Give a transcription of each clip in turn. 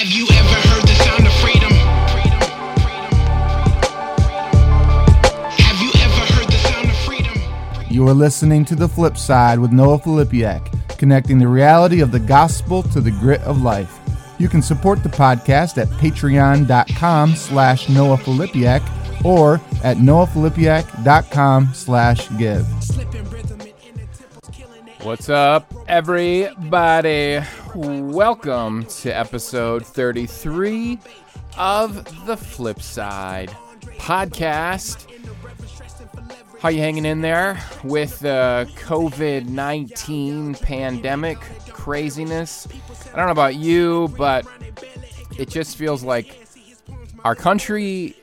Have you ever heard the sound of freedom? Have you ever heard the sound of freedom? You are listening to The Flip Side with Noah Filipiak, connecting the reality of the gospel to the grit of life. You can support the podcast at patreon.com slash Noah or at noahfilipiak.com slash give. What's up, everybody? Welcome to episode 33 of The Flip Side podcast. How you hanging in there with the COVID-19 pandemic craziness? I don't know about you, but it just feels like our country,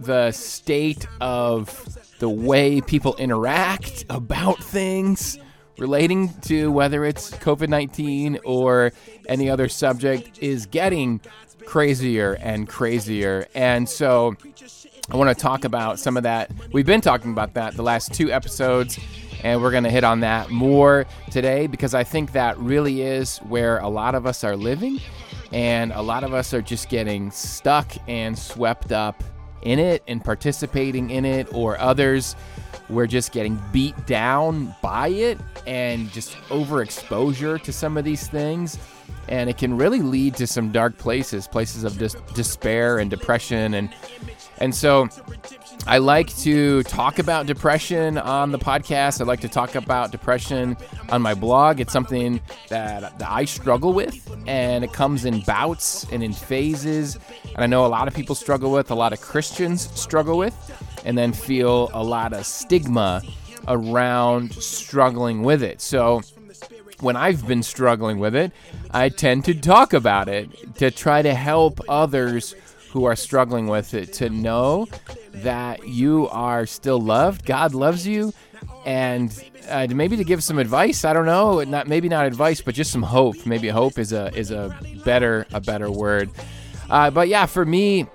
the state of the way people interact about things relating to whether it's COVID 19 or any other subject is getting crazier and crazier. And so I want to talk about some of that. We've been talking about that the last two episodes, and we're going to hit on that more today because I think that really is where a lot of us are living, and a lot of us are just getting stuck and swept up in it and participating in it, or others we're just getting beat down by it and just overexposure to some of these things. And it can really lead to some dark places, places of dis- despair and depression. And, and so I like to talk about depression on the podcast. I like to talk about depression on my blog. It's something that, that I struggle with, and it comes in bouts and in phases. And I know a lot of people struggle with, a lot of Christians struggle with and then feel a lot of stigma around struggling with it. So when I've been struggling with it, I tend to talk about it to try to help others who are struggling with it to know that you are still loved. God loves you, and uh, maybe to give some advice. I don't know, not maybe not advice, but just some hope. Maybe hope is a is a better a better word. Uh, but yeah, for me,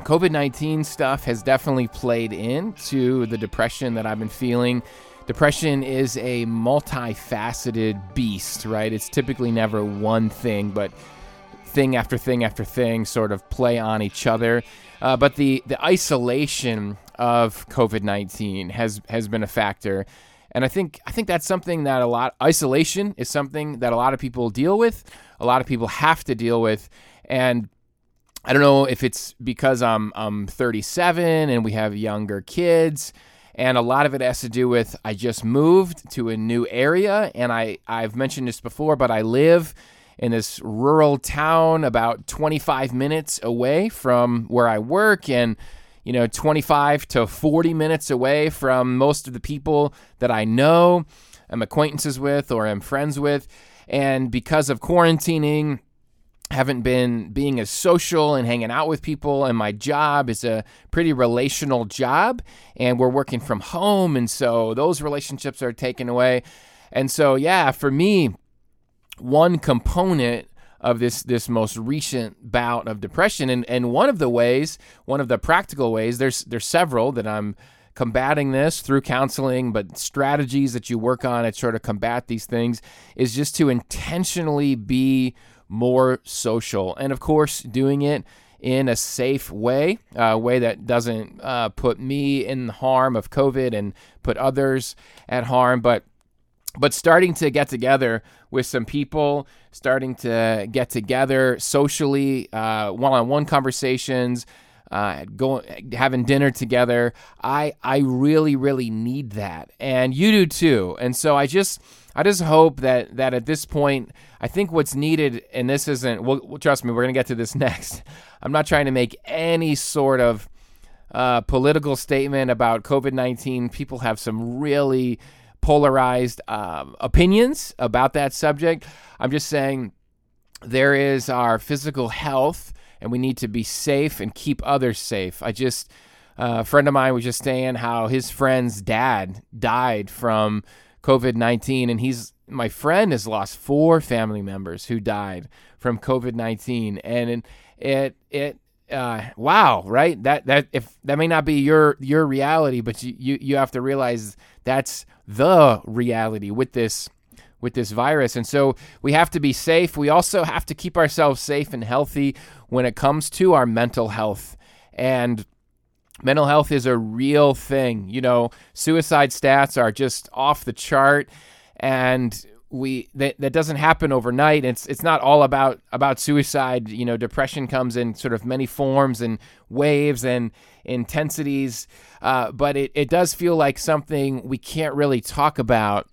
COVID 19 stuff has definitely played into the depression that I've been feeling. Depression is a multifaceted beast, right? It's typically never one thing, but thing after thing after thing sort of play on each other. Uh, but the, the isolation of COVID 19 has, has been a factor. And I think I think that's something that a lot isolation is something that a lot of people deal with, a lot of people have to deal with, and I don't know if it's because I'm I'm 37 and we have younger kids and a lot of it has to do with I just moved to a new area and I I've mentioned this before but I live in this rural town about 25 minutes away from where I work and you know 25 to 40 minutes away from most of the people that I know, I'm acquaintances with or am friends with. And because of quarantining haven't been being as social and hanging out with people and my job is a pretty relational job and we're working from home and so those relationships are taken away. And so yeah for me one component of this this most recent bout of depression and and one of the ways one of the practical ways there's there's several that I'm combating this through counseling but strategies that you work on to sort of combat these things is just to intentionally be more social. And of course, doing it in a safe way, a way that doesn't uh, put me in harm of COVID and put others at harm. But but starting to get together with some people, starting to get together socially, uh, one-on-one conversations, uh, going having dinner together. I I really really need that, and you do too. And so I just I just hope that that at this point, I think what's needed, and this isn't. Well, trust me, we're gonna get to this next. I'm not trying to make any sort of uh, political statement about COVID 19. People have some really polarized um, opinions about that subject. I'm just saying there is our physical health, and we need to be safe and keep others safe. I just, uh, a friend of mine was just saying how his friend's dad died from COVID 19, and he's my friend has lost four family members who died from COVID 19, and it it uh, wow, right? That that if that may not be your your reality, but you, you you have to realize that's the reality with this with this virus. And so we have to be safe. We also have to keep ourselves safe and healthy when it comes to our mental health. And mental health is a real thing. You know, suicide stats are just off the chart and we that, that doesn't happen overnight. It's it's not all about about suicide. You know, depression comes in sort of many forms and waves and intensities, uh, but it, it does feel like something we can't really talk about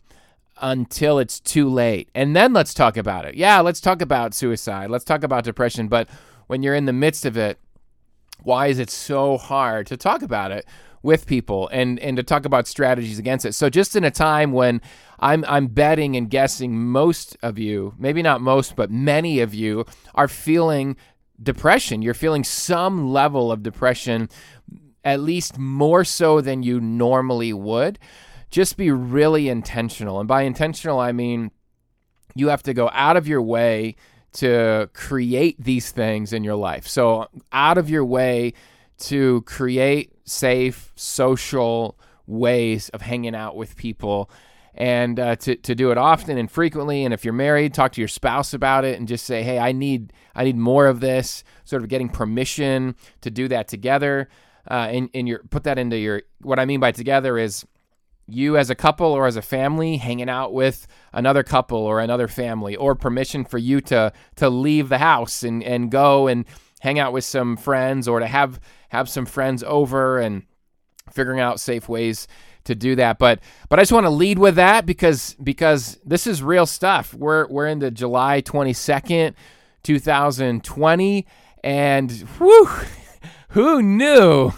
until it's too late. And then let's talk about it. Yeah, let's talk about suicide. Let's talk about depression. But when you're in the midst of it, why is it so hard to talk about it with people and and to talk about strategies against it? So just in a time when I'm I'm betting and guessing most of you, maybe not most, but many of you are feeling depression. You're feeling some level of depression at least more so than you normally would. Just be really intentional. And by intentional I mean you have to go out of your way to create these things in your life. So, out of your way to create safe social ways of hanging out with people and uh, to, to do it often and frequently and if you're married talk to your spouse about it and just say hey i need i need more of this sort of getting permission to do that together uh, and, and your put that into your what i mean by together is you as a couple or as a family hanging out with another couple or another family or permission for you to to leave the house and and go and hang out with some friends or to have have some friends over and figuring out safe ways to do that. But but I just want to lead with that because because this is real stuff. We're we're into July 22nd, 2020 and whew, who knew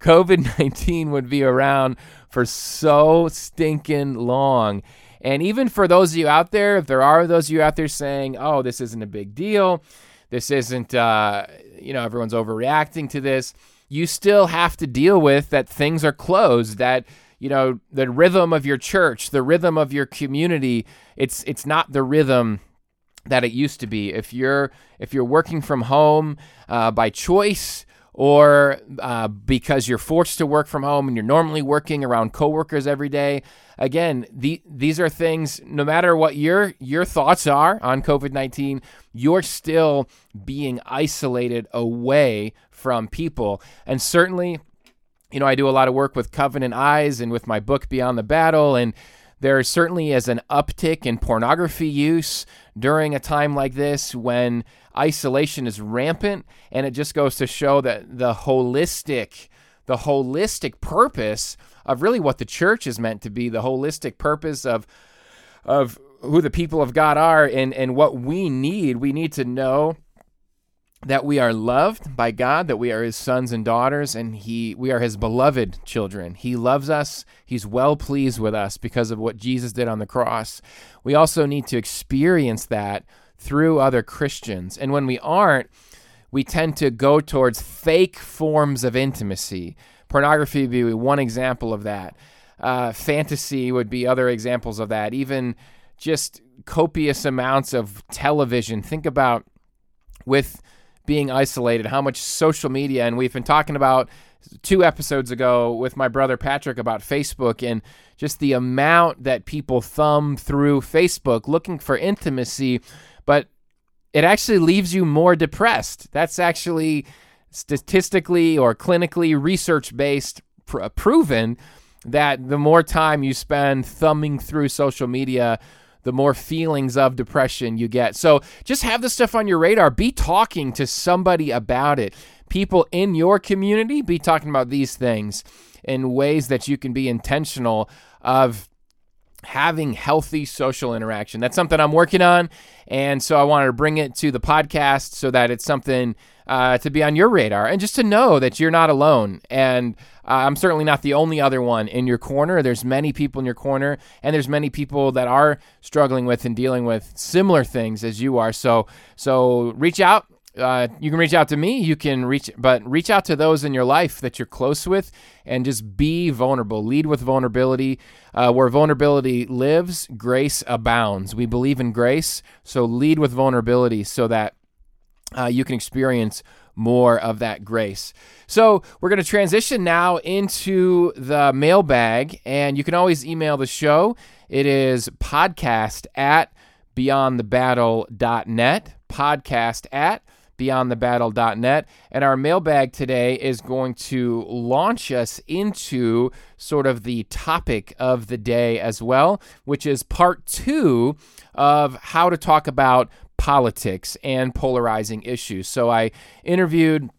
COVID-19 would be around for so stinking long. And even for those of you out there, if there are those of you out there saying, "Oh, this isn't a big deal. This isn't uh, you know, everyone's overreacting to this." You still have to deal with that things are closed, that you know the rhythm of your church the rhythm of your community it's it's not the rhythm that it used to be. If you're if you're working from home uh, by choice or uh, because you're forced to work from home and you're normally working around coworkers every day again the, these are things no matter what your your thoughts are on covid-19 you're still being isolated away from people. And certainly you know, I do a lot of work with Covenant Eyes and with my book Beyond the Battle, and there certainly is an uptick in pornography use during a time like this when isolation is rampant, and it just goes to show that the holistic, the holistic purpose of really what the church is meant to be, the holistic purpose of of who the people of God are and and what we need. We need to know that we are loved by God, that we are his sons and daughters, and he we are his beloved children. He loves us. He's well pleased with us because of what Jesus did on the cross. We also need to experience that through other Christians. And when we aren't, we tend to go towards fake forms of intimacy. Pornography would be one example of that. Uh, fantasy would be other examples of that. Even just copious amounts of television. Think about with being isolated, how much social media, and we've been talking about two episodes ago with my brother Patrick about Facebook and just the amount that people thumb through Facebook looking for intimacy, but it actually leaves you more depressed. That's actually statistically or clinically research based pr- proven that the more time you spend thumbing through social media, the more feelings of depression you get. So just have this stuff on your radar. Be talking to somebody about it. People in your community, be talking about these things in ways that you can be intentional of having healthy social interaction. That's something I'm working on. And so I wanted to bring it to the podcast so that it's something uh, to be on your radar and just to know that you're not alone. And uh, I'm certainly not the only other one in your corner. There's many people in your corner, and there's many people that are struggling with and dealing with similar things as you are. So, so reach out. Uh, you can reach out to me. You can reach, but reach out to those in your life that you're close with, and just be vulnerable. Lead with vulnerability. Uh, where vulnerability lives, grace abounds. We believe in grace, so lead with vulnerability, so that uh, you can experience more of that grace. So, we're going to transition now into the mailbag, and you can always email the show. It is podcast at beyondthebattle.net. Podcast at beyondthebattle.net. And our mailbag today is going to launch us into sort of the topic of the day as well, which is part two of how to talk about politics and polarizing issues. So I interviewed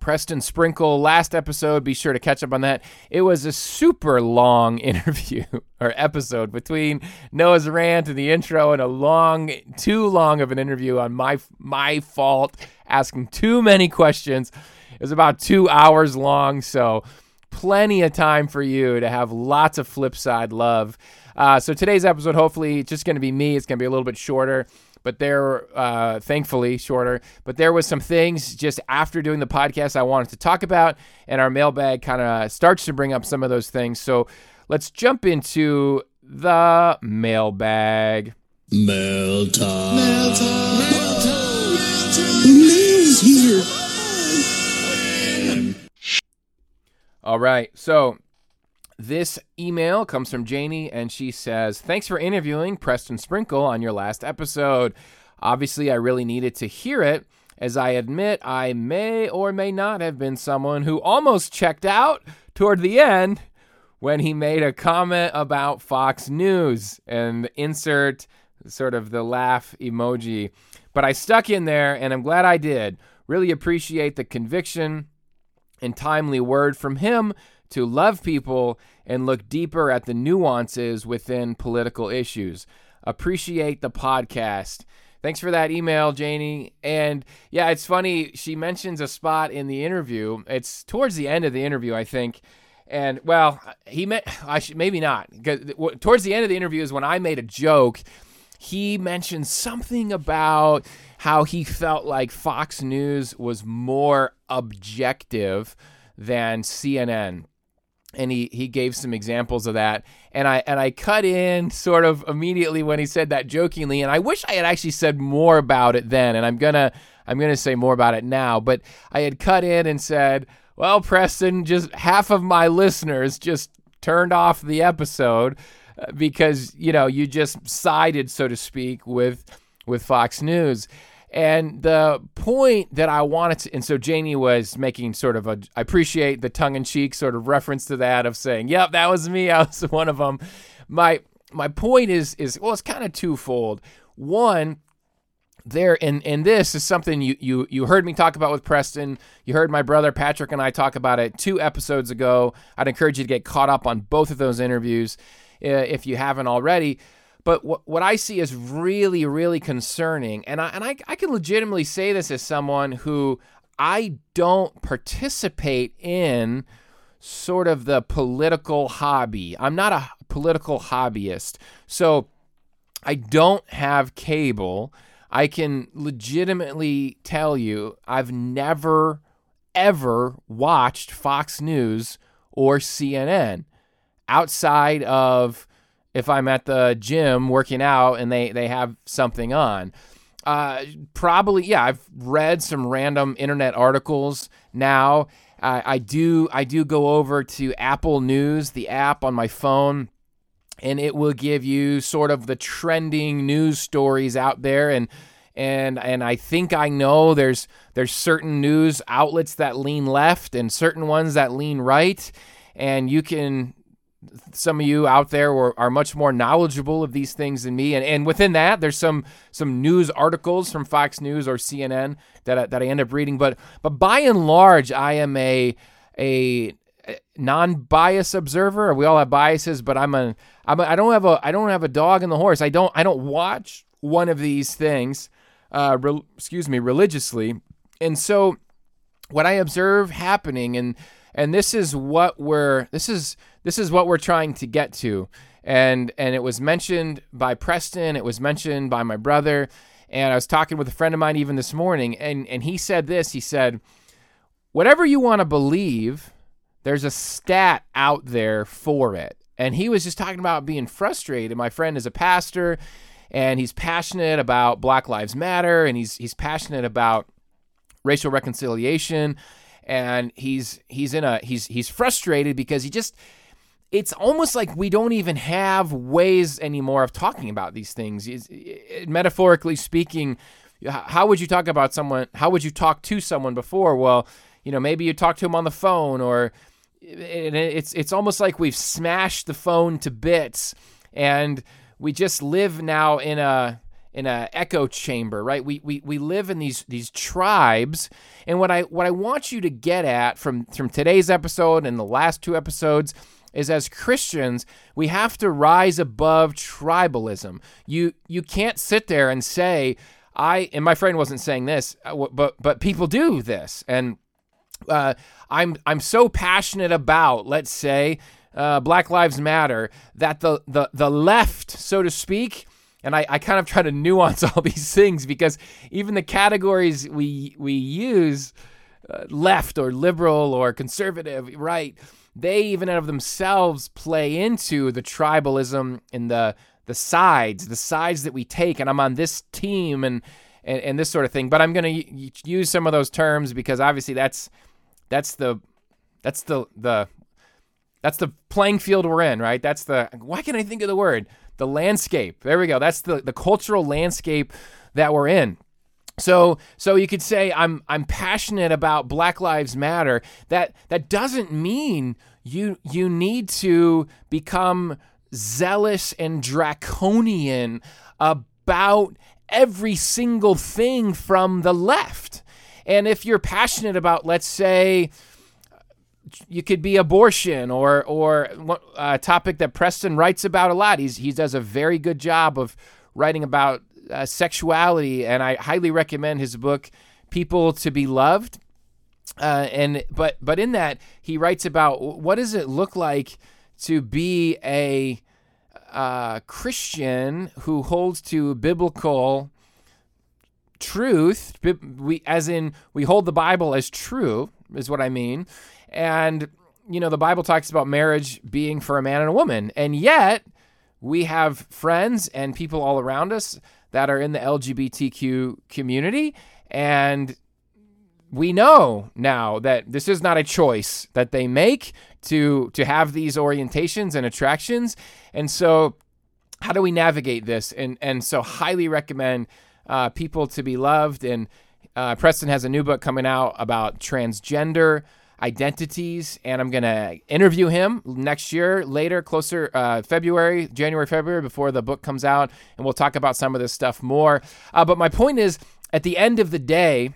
Preston Sprinkle last episode. Be sure to catch up on that. It was a super long interview or episode between Noah's rant and the intro, and a long, too long of an interview on my my fault, asking too many questions. It was about two hours long, so plenty of time for you to have lots of flip side love. Uh, so today's episode, hopefully, just going to be me. It's going to be a little bit shorter but there, uh, thankfully, shorter. But there was some things just after doing the podcast I wanted to talk about, and our mailbag kind of starts to bring up some of those things. So let's jump into the mailbag. Mail time. Mail time. Mail time. Mail's here. All right, so this email comes from Janie, and she says, Thanks for interviewing Preston Sprinkle on your last episode. Obviously, I really needed to hear it, as I admit I may or may not have been someone who almost checked out toward the end when he made a comment about Fox News and insert sort of the laugh emoji. But I stuck in there, and I'm glad I did. Really appreciate the conviction and timely word from him to love people and look deeper at the nuances within political issues. Appreciate the podcast. Thanks for that email, Janie. And yeah, it's funny. She mentions a spot in the interview. It's towards the end of the interview, I think. And well, he meant I should maybe not. Towards the end of the interview is when I made a joke. He mentioned something about how he felt like Fox News was more objective than CNN and he he gave some examples of that. And i and i cut in sort of immediately when he said that jokingly and i wish i had actually said more about it then and i'm gonna i'm gonna say more about it now but i had cut in and said well preston just half of my listeners just turned off the episode uh, because you know you just sided so to speak with with fox news and the point that I wanted to, and so Janie was making sort of a, I appreciate the tongue in cheek sort of reference to that of saying, yep, that was me. I was one of them. My, my point is, is, well, it's kind of twofold. One, there and and this is something you you you heard me talk about with Preston. You heard my brother Patrick and I talk about it two episodes ago. I'd encourage you to get caught up on both of those interviews uh, if you haven't already. But what, what I see is really, really concerning, and I, and I, I can legitimately say this as someone who I don't participate in sort of the political hobby. I'm not a political hobbyist. So I don't have cable. I can legitimately tell you I've never, ever watched Fox News or CNN outside of if I'm at the gym working out and they, they have something on. Uh, probably, yeah, I've read some random internet articles now. I do I do go over to Apple News, the app on my phone, and it will give you sort of the trending news stories out there and and and I think I know there's there's certain news outlets that lean left and certain ones that lean right and you can some of you out there are, are much more knowledgeable of these things than me, and, and within that, there's some some news articles from Fox News or CNN that I, that I end up reading. But but by and large, I am a a non-biased observer. We all have biases, but I'm a I'm a I don't have a I don't have a dog in the horse. I don't I don't watch one of these things, uh, re, excuse me, religiously, and so what I observe happening and and this is what we're this is this is what we're trying to get to. And and it was mentioned by Preston it was mentioned by my brother and I was talking with a friend of mine even this morning and and he said this he said whatever you want to believe there's a stat out there for it. And he was just talking about being frustrated. My friend is a pastor and he's passionate about black lives matter and he's he's passionate about racial reconciliation, and he's he's in a he's he's frustrated because he just it's almost like we don't even have ways anymore of talking about these things. It- eh, metaphorically speaking, how would you talk about someone? How would you talk to someone before? Well, you know, maybe you talk to him on the phone, or eh, and it's it's almost like we've smashed the phone to bits, and we just live now in a in a echo chamber, right? We, we we live in these these tribes, and what I what I want you to get at from from today's episode and the last two episodes is as Christians, we have to rise above tribalism. You you can't sit there and say I and my friend wasn't saying this, uh, but but people do this, and uh, I'm I'm so passionate about, let's say, uh, Black Lives Matter, that the the the left, so to speak, and I, I kind of try to nuance all these things because even the categories we we use, uh, left or liberal or conservative, right? They even out of themselves play into the tribalism and the the sides, the sides that we take, and I'm on this team and and, and this sort of thing. But I'm going to use some of those terms because obviously that's that's the that's the the that's the playing field we're in, right? That's the why can I think of the word? The landscape. There we go. That's the the cultural landscape that we're in. So so you could say I'm I'm passionate about Black Lives Matter. That that doesn't mean you you need to become zealous and draconian about every single thing from the left. And if you're passionate about let's say you could be abortion or or a topic that Preston writes about a lot. He's he does a very good job of writing about uh, sexuality, and I highly recommend his book "People to Be Loved." Uh, and but but in that he writes about what does it look like to be a uh, Christian who holds to biblical truth. We as in we hold the Bible as true is what I mean. And, you know, the Bible talks about marriage being for a man and a woman. And yet, we have friends and people all around us that are in the LGBTQ community. And we know now that this is not a choice that they make to to have these orientations and attractions. And so how do we navigate this? And and so highly recommend uh, people to be loved. And uh, Preston has a new book coming out about transgender identities and i'm to interview him next year later closer uh, february january february before the book comes out and we'll talk about some of this stuff more. Uh, but my point is at the end of the day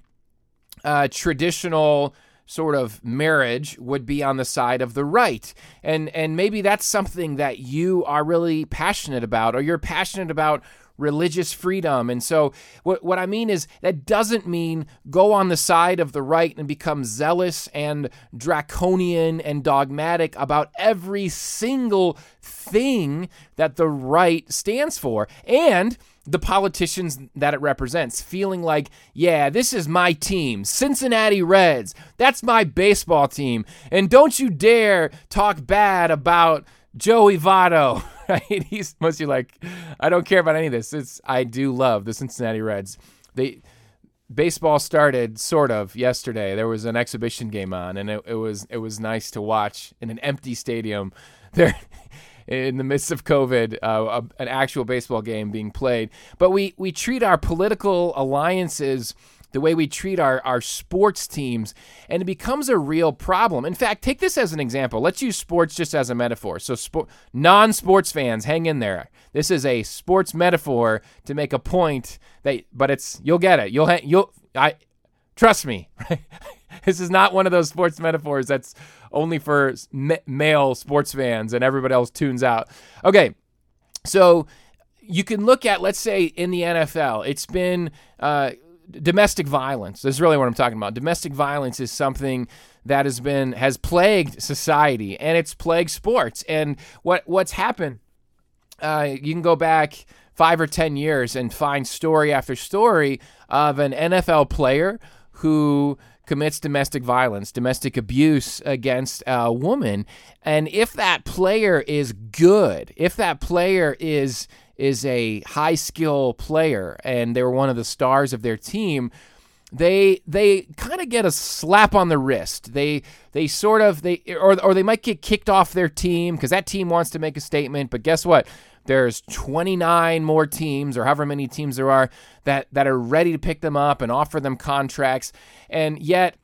uh, traditional sort of marriage would be on the side of the right. And and maybe that's something that you are really passionate about or you're passionate about religious freedom. And so, what, what I mean is, that doesn't mean go on the side of the right and become zealous and draconian and dogmatic about every single thing that the right stands for. And the politicians that it represents, feeling like, yeah, this is my team, Cincinnati Reds. That's my baseball team. And don't you dare talk bad about Joey Votto. Right? He's mostly like, I don't care about any of this. It's I do love the Cincinnati Reds. They baseball started sort of yesterday. There was an exhibition game on, and it, it was it was nice to watch in an empty stadium. There. In the midst of COVID, uh, a, an actual baseball game being played, but we we treat our political alliances the way we treat our, our sports teams, and it becomes a real problem. In fact, take this as an example. Let's use sports just as a metaphor. So, non sports fans, hang in there. This is a sports metaphor to make a point that, but it's you'll get it. You'll you'll I trust me. Right? this is not one of those sports metaphors that's only for male sports fans and everybody else tunes out. Okay, so you can look at, let's say, in the NFL, it's been. Uh, domestic violence is really what I'm talking about. Domestic violence is something that has been has plagued society and it's plagued sports. And what what's happened? Uh, you can go back five or ten years and find story after story of an NFL player who commits domestic violence, domestic abuse against a woman. And if that player is good, if that player is is a high skill player and they were one of the stars of their team, they they kind of get a slap on the wrist. They they sort of they or or they might get kicked off their team because that team wants to make a statement. But guess what? There's 29 more teams or however many teams there are that that are ready to pick them up and offer them contracts. And yet,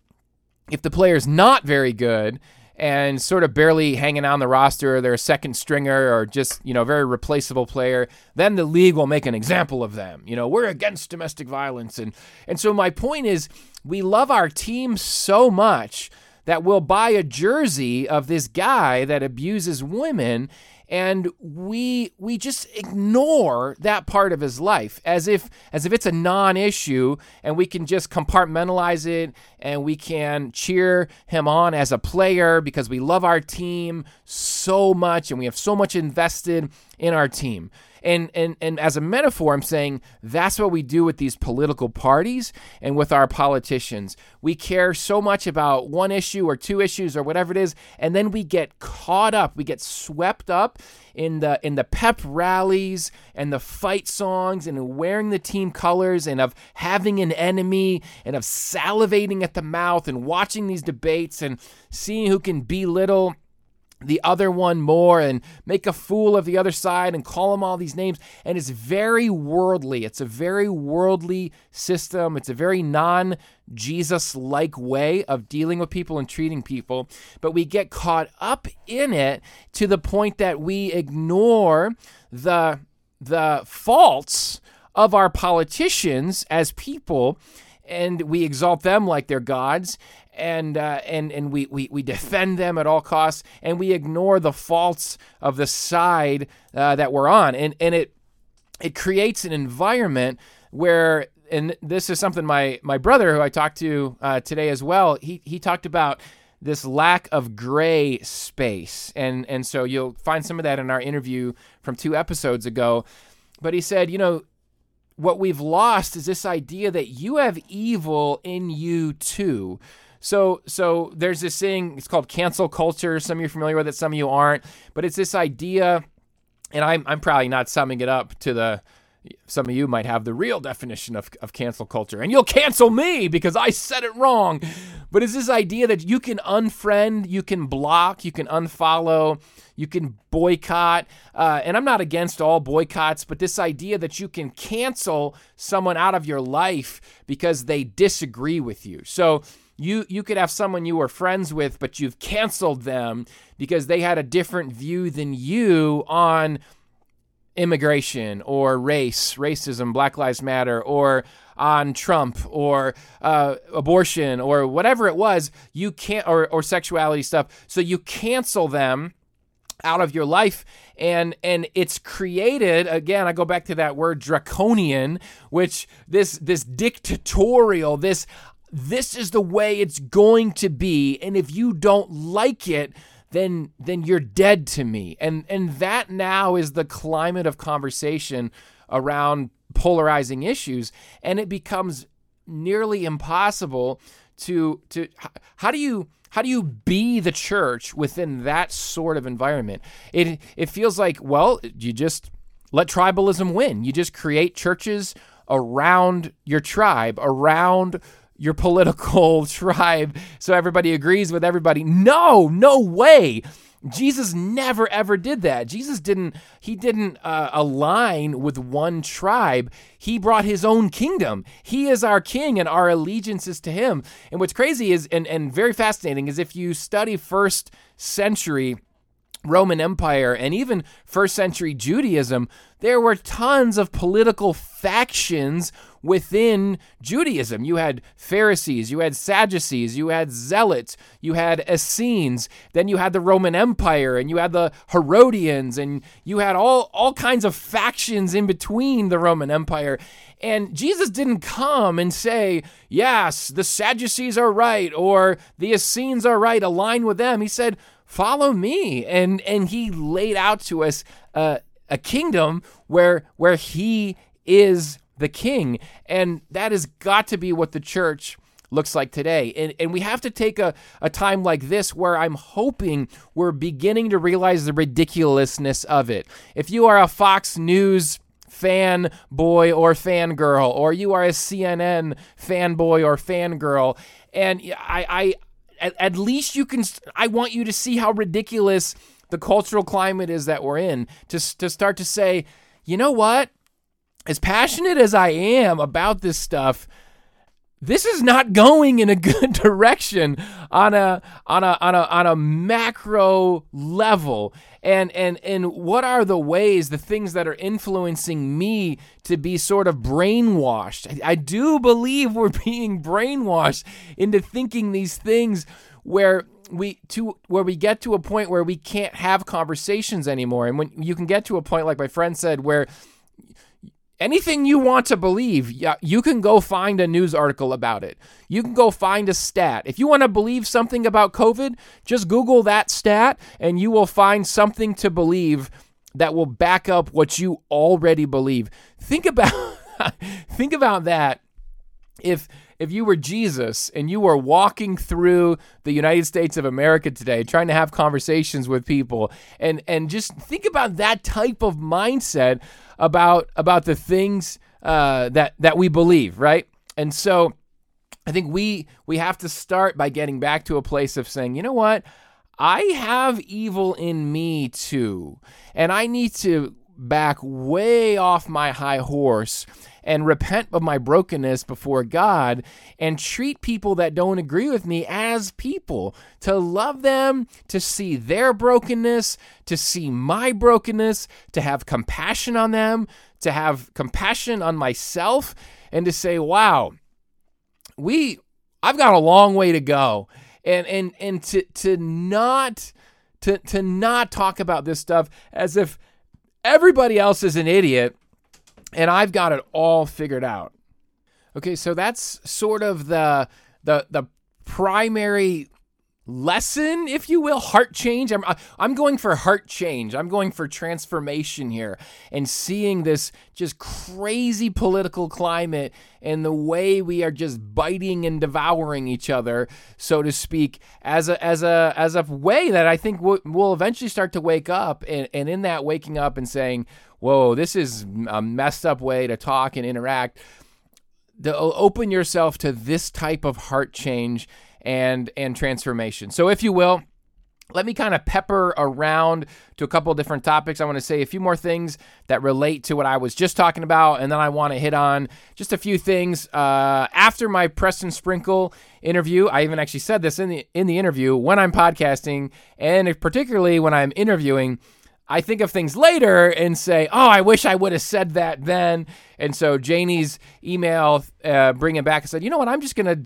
if the player's not very good and sort of barely hanging on the roster, they're a second stringer or just, you know, very replaceable player, then the league will make an example of them. You know, we're against domestic violence. And and so my point is we love our team so much that we'll buy a jersey of this guy that abuses women and we we just ignore that part of his life as if as if it's a non-issue and we can just compartmentalize it and we can cheer him on as a player because we love our team so much and we have so much invested in our team and and and as a metaphor i'm saying that's what we do with these political parties and with our politicians. We care so much about one issue or two issues or whatever it is and then we get caught up. We get swept up in the in the pep rallies and the fight songs and wearing the team colors and of having an enemy and of salivating at the mouth and watching these debates and seeing who can belittle the other one more and make a fool of the other side and call them all these names. And it's very worldly. It's a very worldly system. It's a very non Jesus like way of dealing with people and treating people. But we get caught up in it to the point that we ignore the, the faults of our politicians as people and we exalt them like they're gods and uh, and and we, we we defend them at all costs, and we ignore the faults of the side uh, that we're on, and and it it creates an environment where, and this is something my my brother who I talked to uh, today as well. He he talked about this lack of gray space, and and so you'll find some of that in our interview from two episodes ago. But he said, you know, what we've lost is this idea that you have evil in you too. So so there's this thing, it's called cancel culture. Some of you are familiar with it, some of you aren't. But it's this idea, and I'm I'm probably not summing it up to the some of you might have the real definition of, of cancel culture, and you'll cancel me because I said it wrong. But it's this idea that you can unfriend, you can block, you can unfollow, you can boycott. Uh, and I'm not against all boycotts, but this idea that you can cancel someone out of your life because they disagree with you. So you you could have someone you were friends with but you've canceled them because they had a different view than you on immigration or race racism black lives matter or on trump or uh, abortion or whatever it was. You can't or, or sexuality stuff. So you cancel them out of your life. And and it's created again i go back to that word draconian which this this dictatorial this this is the way it's going to be and if you don't like it then then you're dead to me. And and that now is the climate of conversation around polarizing issues and it becomes nearly impossible to to how do you how do you be the church within that sort of environment? It it feels like well you just let tribalism win. You just create churches around your tribe around your political tribe so everybody agrees with everybody. No, no way. Jesus never ever did that. Jesus didn't he didn't uh, align with one tribe. He brought his own kingdom. He is our king and our allegiance is to him. And what's crazy is and and very fascinating is if you study first century Roman Empire and even first century Judaism, there were tons of political factions within Judaism. You had Pharisees, you had Sadducees, you had Zealots, you had Essenes, then you had the Roman Empire, and you had the Herodians, and you had all, all kinds of factions in between the Roman Empire. And Jesus didn't come and say, Yes, the Sadducees are right, or the Essenes are right, align with them. He said, Follow me. And, and he laid out to us uh, a kingdom where, where he is the king. And that has got to be what the church looks like today. And, and we have to take a, a time like this where I'm hoping we're beginning to realize the ridiculousness of it. If you are a Fox News fanboy or fangirl, or you are a CNN fanboy or fangirl. And I, I at, at least you can, I want you to see how ridiculous the cultural climate is that we're in to, to start to say, you know what? As passionate as I am about this stuff, this is not going in a good direction on a on a on a on a macro level. And and and what are the ways the things that are influencing me to be sort of brainwashed? I, I do believe we're being brainwashed into thinking these things where we to where we get to a point where we can't have conversations anymore. And when you can get to a point like my friend said where anything you want to believe, you can go find a news article about it. You can go find a stat. If you want to believe something about COVID, just Google that stat and you will find something to believe that will back up what you already believe. Think about think about that. If if you were Jesus and you were walking through the United States of America today trying to have conversations with people and and just think about that type of mindset about about the things uh, that that we believe, right? And so I think we we have to start by getting back to a place of saying, you know what? I have evil in me too. And I need to back way off my high horse and repent of my brokenness before God and treat people that don't agree with me as people, to love them, to see their brokenness, to see my brokenness, to have compassion on them, to have compassion on myself, and to say, wow, we I've got a long way to go. And and and to to not to to not talk about this stuff as if everybody else is an idiot and I've got it all figured out. Okay, so that's sort of the the the primary lesson, if you will, heart change. I'm I'm going for heart change. I'm going for transformation here and seeing this just crazy political climate and the way we are just biting and devouring each other, so to speak, as a as a as a way that I think we'll, we'll eventually start to wake up and, and in that waking up and saying, "Whoa, this is a messed up way to talk and interact." Open yourself to this type of heart change and and transformation. So if you will, let me kind of pepper around to a couple different topics. I want to say a few more things that relate to what I was just talking about, and then I want to hit on just a few things uh, after my Preston Sprinkle interview. I even actually said this in the in the interview when I'm podcasting, and particularly when I'm interviewing. I think of things later and say, "Oh, I wish I would have said that then." And so Janie's email, uh, bringing back, and said, "You know what? I'm just gonna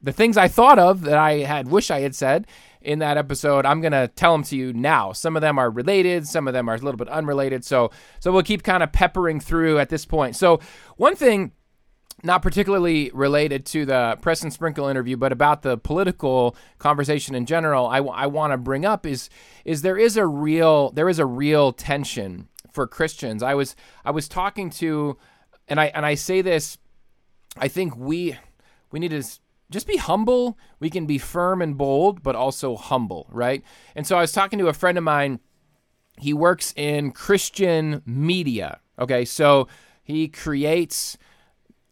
the things I thought of that I had wish I had said in that episode. I'm gonna tell them to you now. Some of them are related, some of them are a little bit unrelated. So, so we'll keep kind of peppering through at this point. So, one thing." Not particularly related to the Preston Sprinkle interview, but about the political conversation in general, I want to bring up is is there is a real there is a real tension for Christians. I was I was talking to, and I and I say this, I think we we need to just be humble. We can be firm and bold, but also humble, right? And so I was talking to a friend of mine. He works in Christian media. Okay, so he creates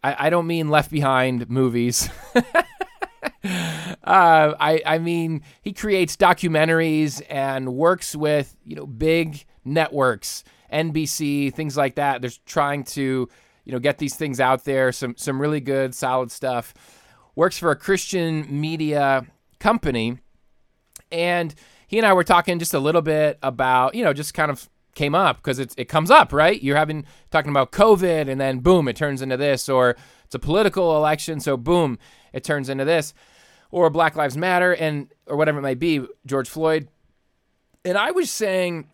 I, I don't mean Left Behind movies. uh, I I mean he creates documentaries and works with you know big networks, NBC, things like that. They're trying to you know get these things out there. Some some really good solid stuff. Works for a Christian media company, and he and I were talking just a little bit about you know just kind of came up because it, it comes up, right? You're having talking about COVID and then boom, it turns into this, or it's a political election, so boom, it turns into this, or Black Lives Matter and or whatever it might be, George Floyd. And I was saying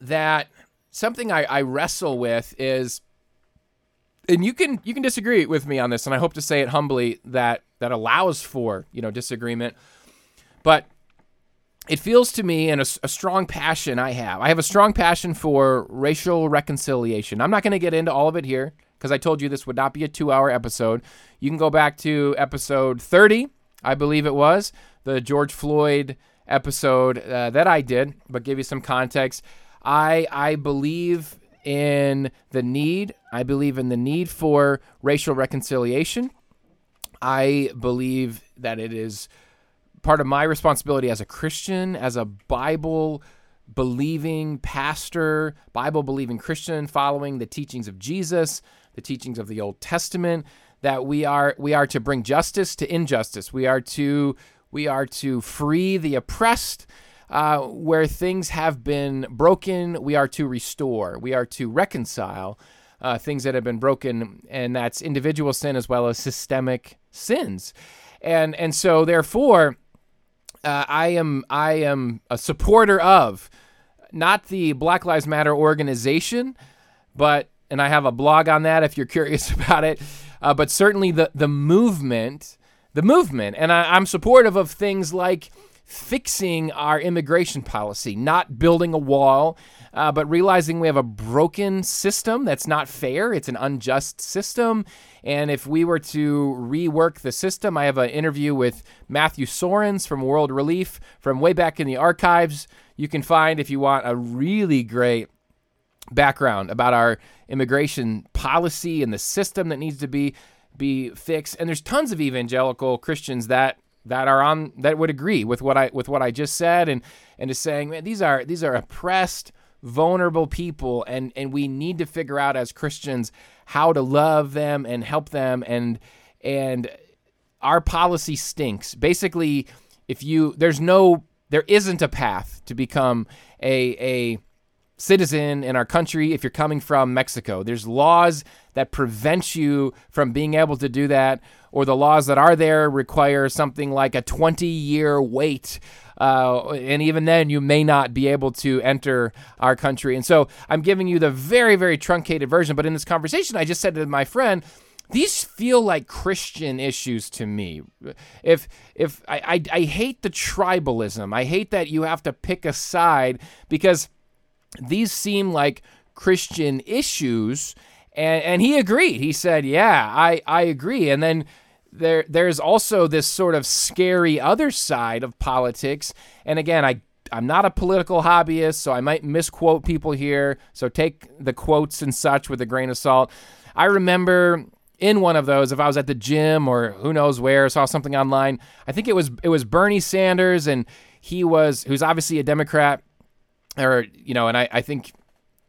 that something I, I wrestle with is and you can you can disagree with me on this, and I hope to say it humbly that that allows for you know disagreement. But it feels to me and a, a, strong passion I have. I have a strong passion for racial reconciliation. I'm not going to get into all of it here because I told you this would not be a two hour episode. You can go back to episode 30, I believe it was, the George Floyd episode uh, that I did, but give you some context. I, I believe in the need. I believe in the need for racial reconciliation. I believe that it is part of my responsibility as a Christian, as a Bible believing pastor, Bible believing Christian, following the teachings of Jesus, the teachings of the Old Testament, that we are we are to bring justice to injustice. We are to we are to free the oppressed. Uh, where things have been broken, we are to restore. We are to reconcile uh, things that have been broken, and that's individual sin as well as systemic sins. And and so therefore, uh, I am I am a supporter of not the Black Lives Matter organization, but and I have a blog on that if you're curious about it. Uh, but certainly the the movement, the movement, and I, I'm supportive of things like fixing our immigration policy, not building a wall, uh, but realizing we have a broken system that's not fair. It's an unjust system. And if we were to rework the system, I have an interview with Matthew Soerens from World Relief from way back in the archives. You can find if you want a really great background about our immigration policy and the system that needs to be be fixed. And there's tons of evangelical Christians that that are on that would agree with what I with what I just said and and is saying, man, these are these are oppressed, vulnerable people and and we need to figure out as Christians how to love them and help them and and our policy stinks. Basically, if you there's no there isn't a path to become a a citizen in our country if you're coming from Mexico. There's laws that prevent you from being able to do that, or the laws that are there require something like a 20 year wait. Uh, and even then, you may not be able to enter our country. And so I'm giving you the very, very truncated version. But in this conversation, I just said to my friend, these feel like Christian issues to me. If if I, I, I hate the tribalism, I hate that you have to pick a side because these seem like Christian issues. And, and he agreed. He said, Yeah, I, I agree. And then there there's also this sort of scary other side of politics. And again, I I'm not a political hobbyist, so I might misquote people here. So take the quotes and such with a grain of salt. I remember in one of those, if I was at the gym or who knows where, saw something online. I think it was it was Bernie Sanders, and he was who's obviously a Democrat or you know, and I, I think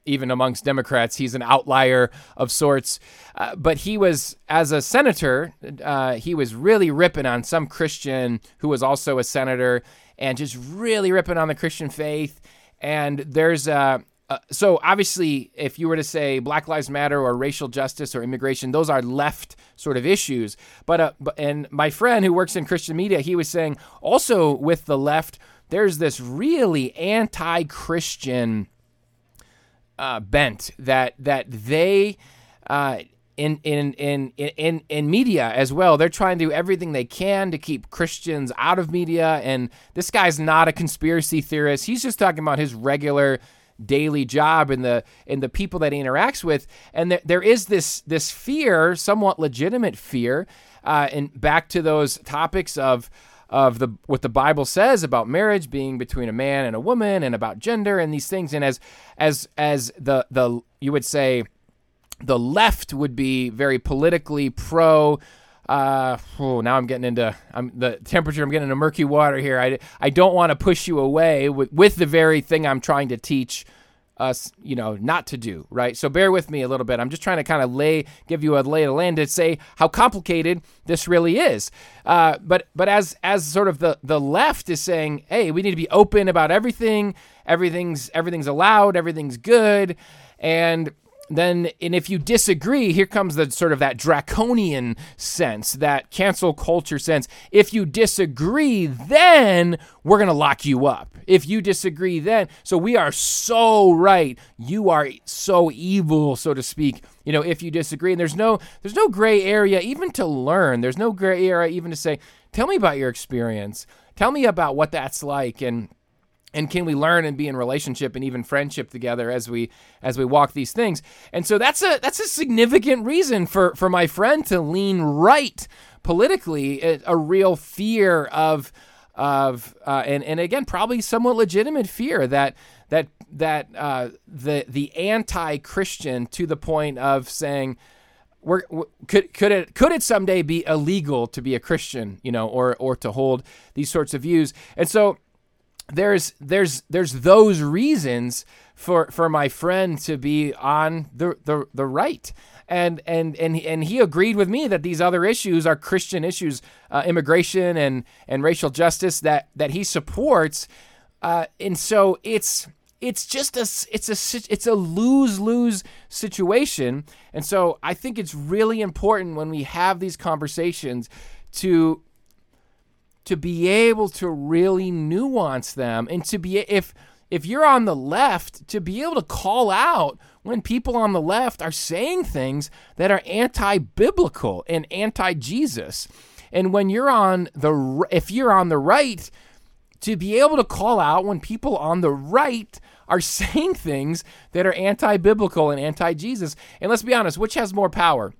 even amongst Democrats, he's an outlier of sorts. Uh, but he was, as a senator, uh, he was really ripping on some Christian who was also a senator, and just really ripping on the Christian faith. And there's uh, uh, so obviously, if you were to say Black Lives Matter or racial justice or immigration, those are left sort of issues. But, uh, but and my friend who works in Christian media, he was saying also with the left there's this really anti-Christian uh, bent that that they uh, in, in in in in media as well. They're trying to do everything they can to keep Christians out of media. And this guy's not a conspiracy theorist. He's just talking about his regular daily job and the and the people that he interacts with. And there, there is this this fear, somewhat legitimate fear, uh, and back to those topics of of the what the Bible says about marriage being between a man and a woman and about gender and these things and as as as the the you would say the left would be very politically pro uh, oh, now I'm getting into I'm the temperature. I'm getting into murky water here. I, I don't want to push you away with, with the very thing I'm trying to teach us, you know, not to do, right? So bear with me a little bit. I'm just trying to kind of lay, give you a lay of the land to say how complicated this really is. Uh, but but as as sort of the the left is saying, hey, we need to be open about everything. Everything's everything's allowed. Everything's good, and then and if you disagree here comes the sort of that draconian sense that cancel culture sense. If you disagree then we're going to lock you up. If you disagree then so we are so right. You are so evil so to speak you know if you disagree. And there's no there's no gray area even to learn. There's no gray area even to say tell me about your experience. Tell me about what that's like. And and can we learn and be in relationship and even friendship together as we as we walk these things and so that's a that's a significant reason for for my friend to lean right politically a, a real fear of of uh, and and again probably somewhat legitimate fear that that that uh, the the anti-Christian to the point of saying, we're, could could it could it someday be illegal to be a Christian, you know, or or to hold these sorts of views? And so there's there's there's those reasons for for my friend to be on the the, the right. And, and and and he agreed with me that these other issues are Christian issues, uh, immigration and and racial justice that that he supports, uh, and so it's it's just a it's a it's a lose lose situation, and so I think it's really important when we have these conversations to to be able to really nuance them and to be if if you're on the left to be able to call out when people on the left are saying things that are anti-biblical and anti-Jesus. And when you're on the if you're on the right to be able to call out when people on the right are saying things that are anti-biblical and anti-Jesus. And let's be honest which has more power?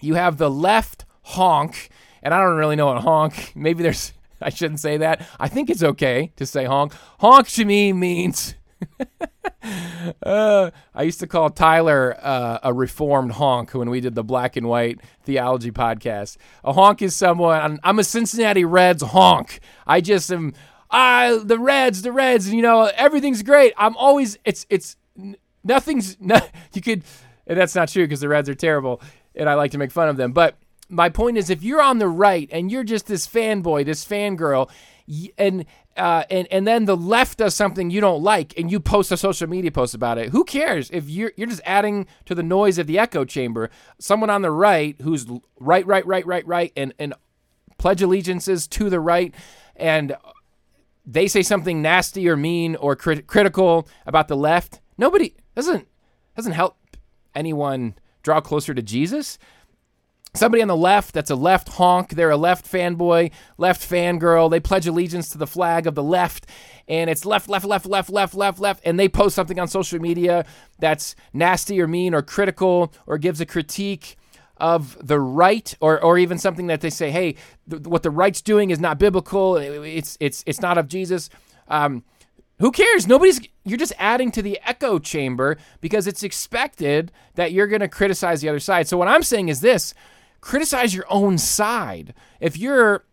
You have the left honk and I don't really know what honk. Maybe there's, I shouldn't say that. I think it's okay to say honk. Honk to me means. uh, I used to call Tyler uh, a reformed honk when we did the black and white theology podcast. A honk is someone, I'm a Cincinnati Reds honk. I just am, ah, the Reds, the Reds, you know, everything's great. I'm always, it's, it's, nothing's, no, you could, and that's not true because the Reds are terrible and I like to make fun of them. But my point is, if you're on the right and you're just this fanboy, this fangirl, and uh, and and then the left does something you don't like, and you post a social media post about it, who cares? If you're you're just adding to the noise of the echo chamber. Someone on the right who's right, right, right, right, right, and and pledge allegiances to the right, and they say something nasty or mean or crit- critical about the left. Nobody doesn't doesn't help anyone draw closer to Jesus somebody on the left that's a left honk they're a left fanboy left fangirl they pledge allegiance to the flag of the left and it's left left left left left left left and they post something on social media that's nasty or mean or critical or gives a critique of the right or, or even something that they say hey th- what the right's doing is not biblical it's it's it's not of jesus um, who cares? Nobody's you're just adding to the echo chamber because it's expected that you're going to criticize the other side. So what I'm saying is this, criticize your own side. If you're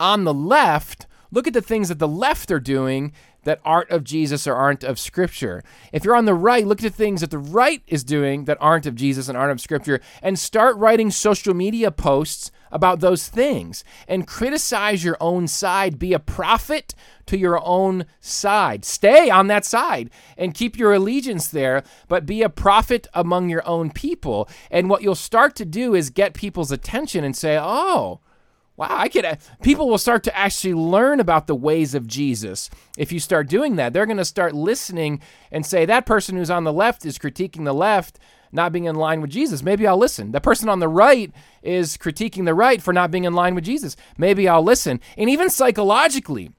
on the left, look at the things that the left are doing that aren't of Jesus or aren't of Scripture. If you're on the right, look at the things that the right is doing that aren't of Jesus and aren't of Scripture, and start writing social media posts about those things and criticize your own side. Be a prophet to your own side. Stay on that side and keep your allegiance there, but be a prophet among your own people. And what you'll start to do is get people's attention and say, oh, Wow, I could. Uh, people will start to actually learn about the ways of Jesus if you start doing that. They're going to start listening and say that person who's on the left is critiquing the left, not being in line with Jesus. Maybe I'll listen. The person on the right is critiquing the right for not being in line with Jesus. Maybe I'll listen. And even psychologically,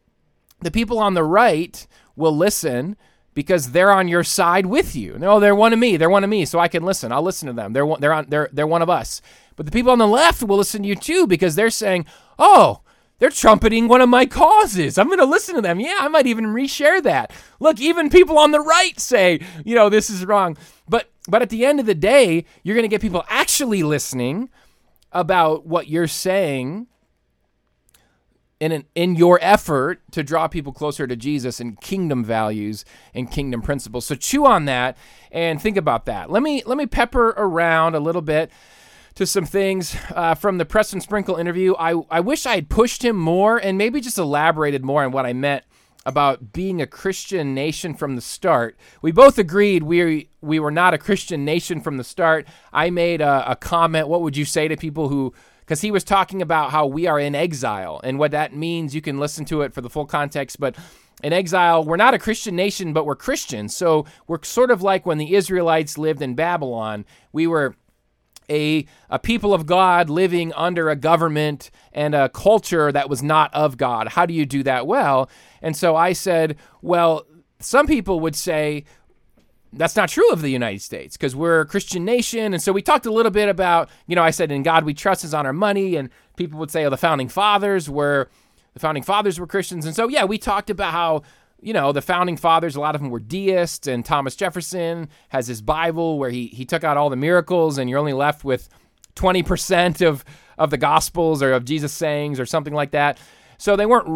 the people on the right will listen because they're on your side with you. No, they're one of me. They're one of me, so I can listen. I'll listen to them. They're one, they're on they're they're one of us. But the people on the left will listen to you too because they're saying, "Oh, they're trumpeting one of my causes. I'm going to listen to them. Yeah, I might even reshare that. Look, even people on the right say, you know, this is wrong. But but at the end of the day, you're going to get people actually listening about what you're saying in an, in your effort to draw people closer to Jesus and kingdom values and kingdom principles. So chew on that and think about that. Let me let me pepper around a little bit to some things uh, from the Preston Sprinkle interview. I I wish I had pushed him more and maybe just elaborated more on what I meant about being a Christian nation from the start. We both agreed we we were not a Christian nation from the start. I made a, a comment. What would you say to people who because he was talking about how we are in exile and what that means. You can listen to it for the full context, but in exile, we're not a Christian nation, but we're Christians. So we're sort of like when the Israelites lived in Babylon. We were a, a people of God living under a government and a culture that was not of God. How do you do that well? And so I said, well, some people would say, that's not true of the United States because we're a Christian nation. And so we talked a little bit about, you know, I said, in God we trust is on our money. And people would say, oh, the founding fathers were, the founding fathers were Christians. And so, yeah, we talked about how you know, the founding fathers, a lot of them were deists, and Thomas Jefferson has his Bible where he, he took out all the miracles, and you're only left with 20% of, of the Gospels or of Jesus' sayings or something like that. So they weren't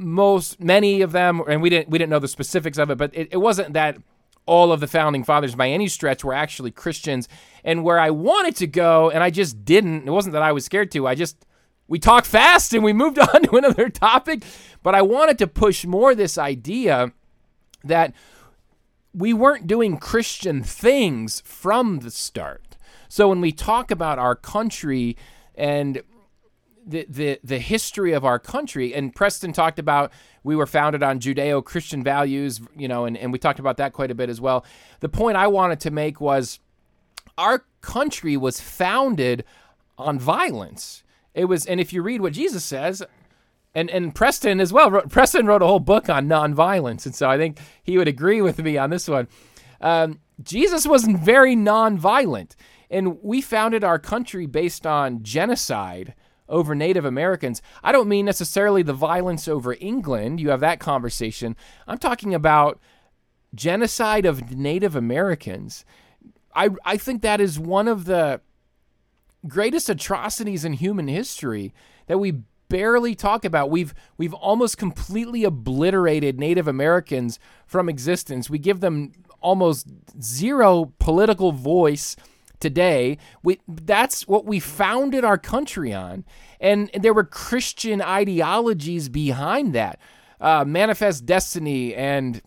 most, many of them, and we didn't, we didn't know the specifics of it, but it, it wasn't that all of the founding fathers by any stretch were actually Christians. And where I wanted to go, and I just didn't, it wasn't that I was scared to, I just, we talked fast and we moved on to another topic. But I wanted to push more this idea that we weren't doing Christian things from the start. So when we talk about our country and the, the, the history of our country, and Preston talked about we were founded on Judeo Christian values, you know, and, and we talked about that quite a bit as well. The point I wanted to make was our country was founded on violence. It was, and if you read what Jesus says, and and Preston as well. Preston wrote a whole book on nonviolence, and so I think he would agree with me on this one. Um, Jesus wasn't very nonviolent, and we founded our country based on genocide over Native Americans. I don't mean necessarily the violence over England. You have that conversation. I'm talking about genocide of Native Americans. I I think that is one of the greatest atrocities in human history that we barely talk about. We've we've almost completely obliterated Native Americans from existence. We give them almost zero political voice today. We that's what we founded our country on, and there were Christian ideologies behind that. Uh, Manifest Destiny and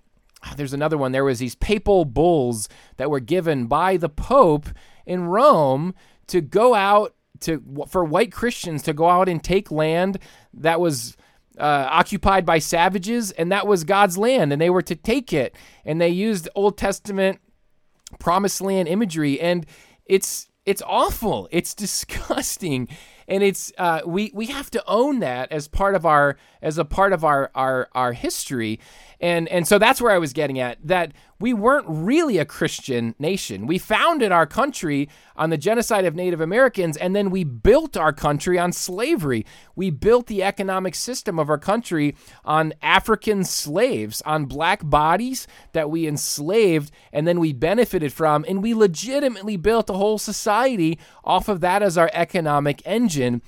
ah, there's another one. There was these papal bulls that were given by the Pope in Rome to go out to for white Christians to go out and take land that was uh, occupied by savages, and that was God's land, and they were to take it, and they used Old Testament promised land imagery, and it's it's awful, it's disgusting, and it's uh, we we have to own that as part of our as a part of our our our history, and and so that's where I was getting at that we weren't really a Christian nation. We founded our country on the genocide of Native Americans, and then we built our country on slavery. We built the economic system of our country on African slaves, on black bodies that we enslaved and then we benefited from, and we legitimately built a whole society off of that as our economic engine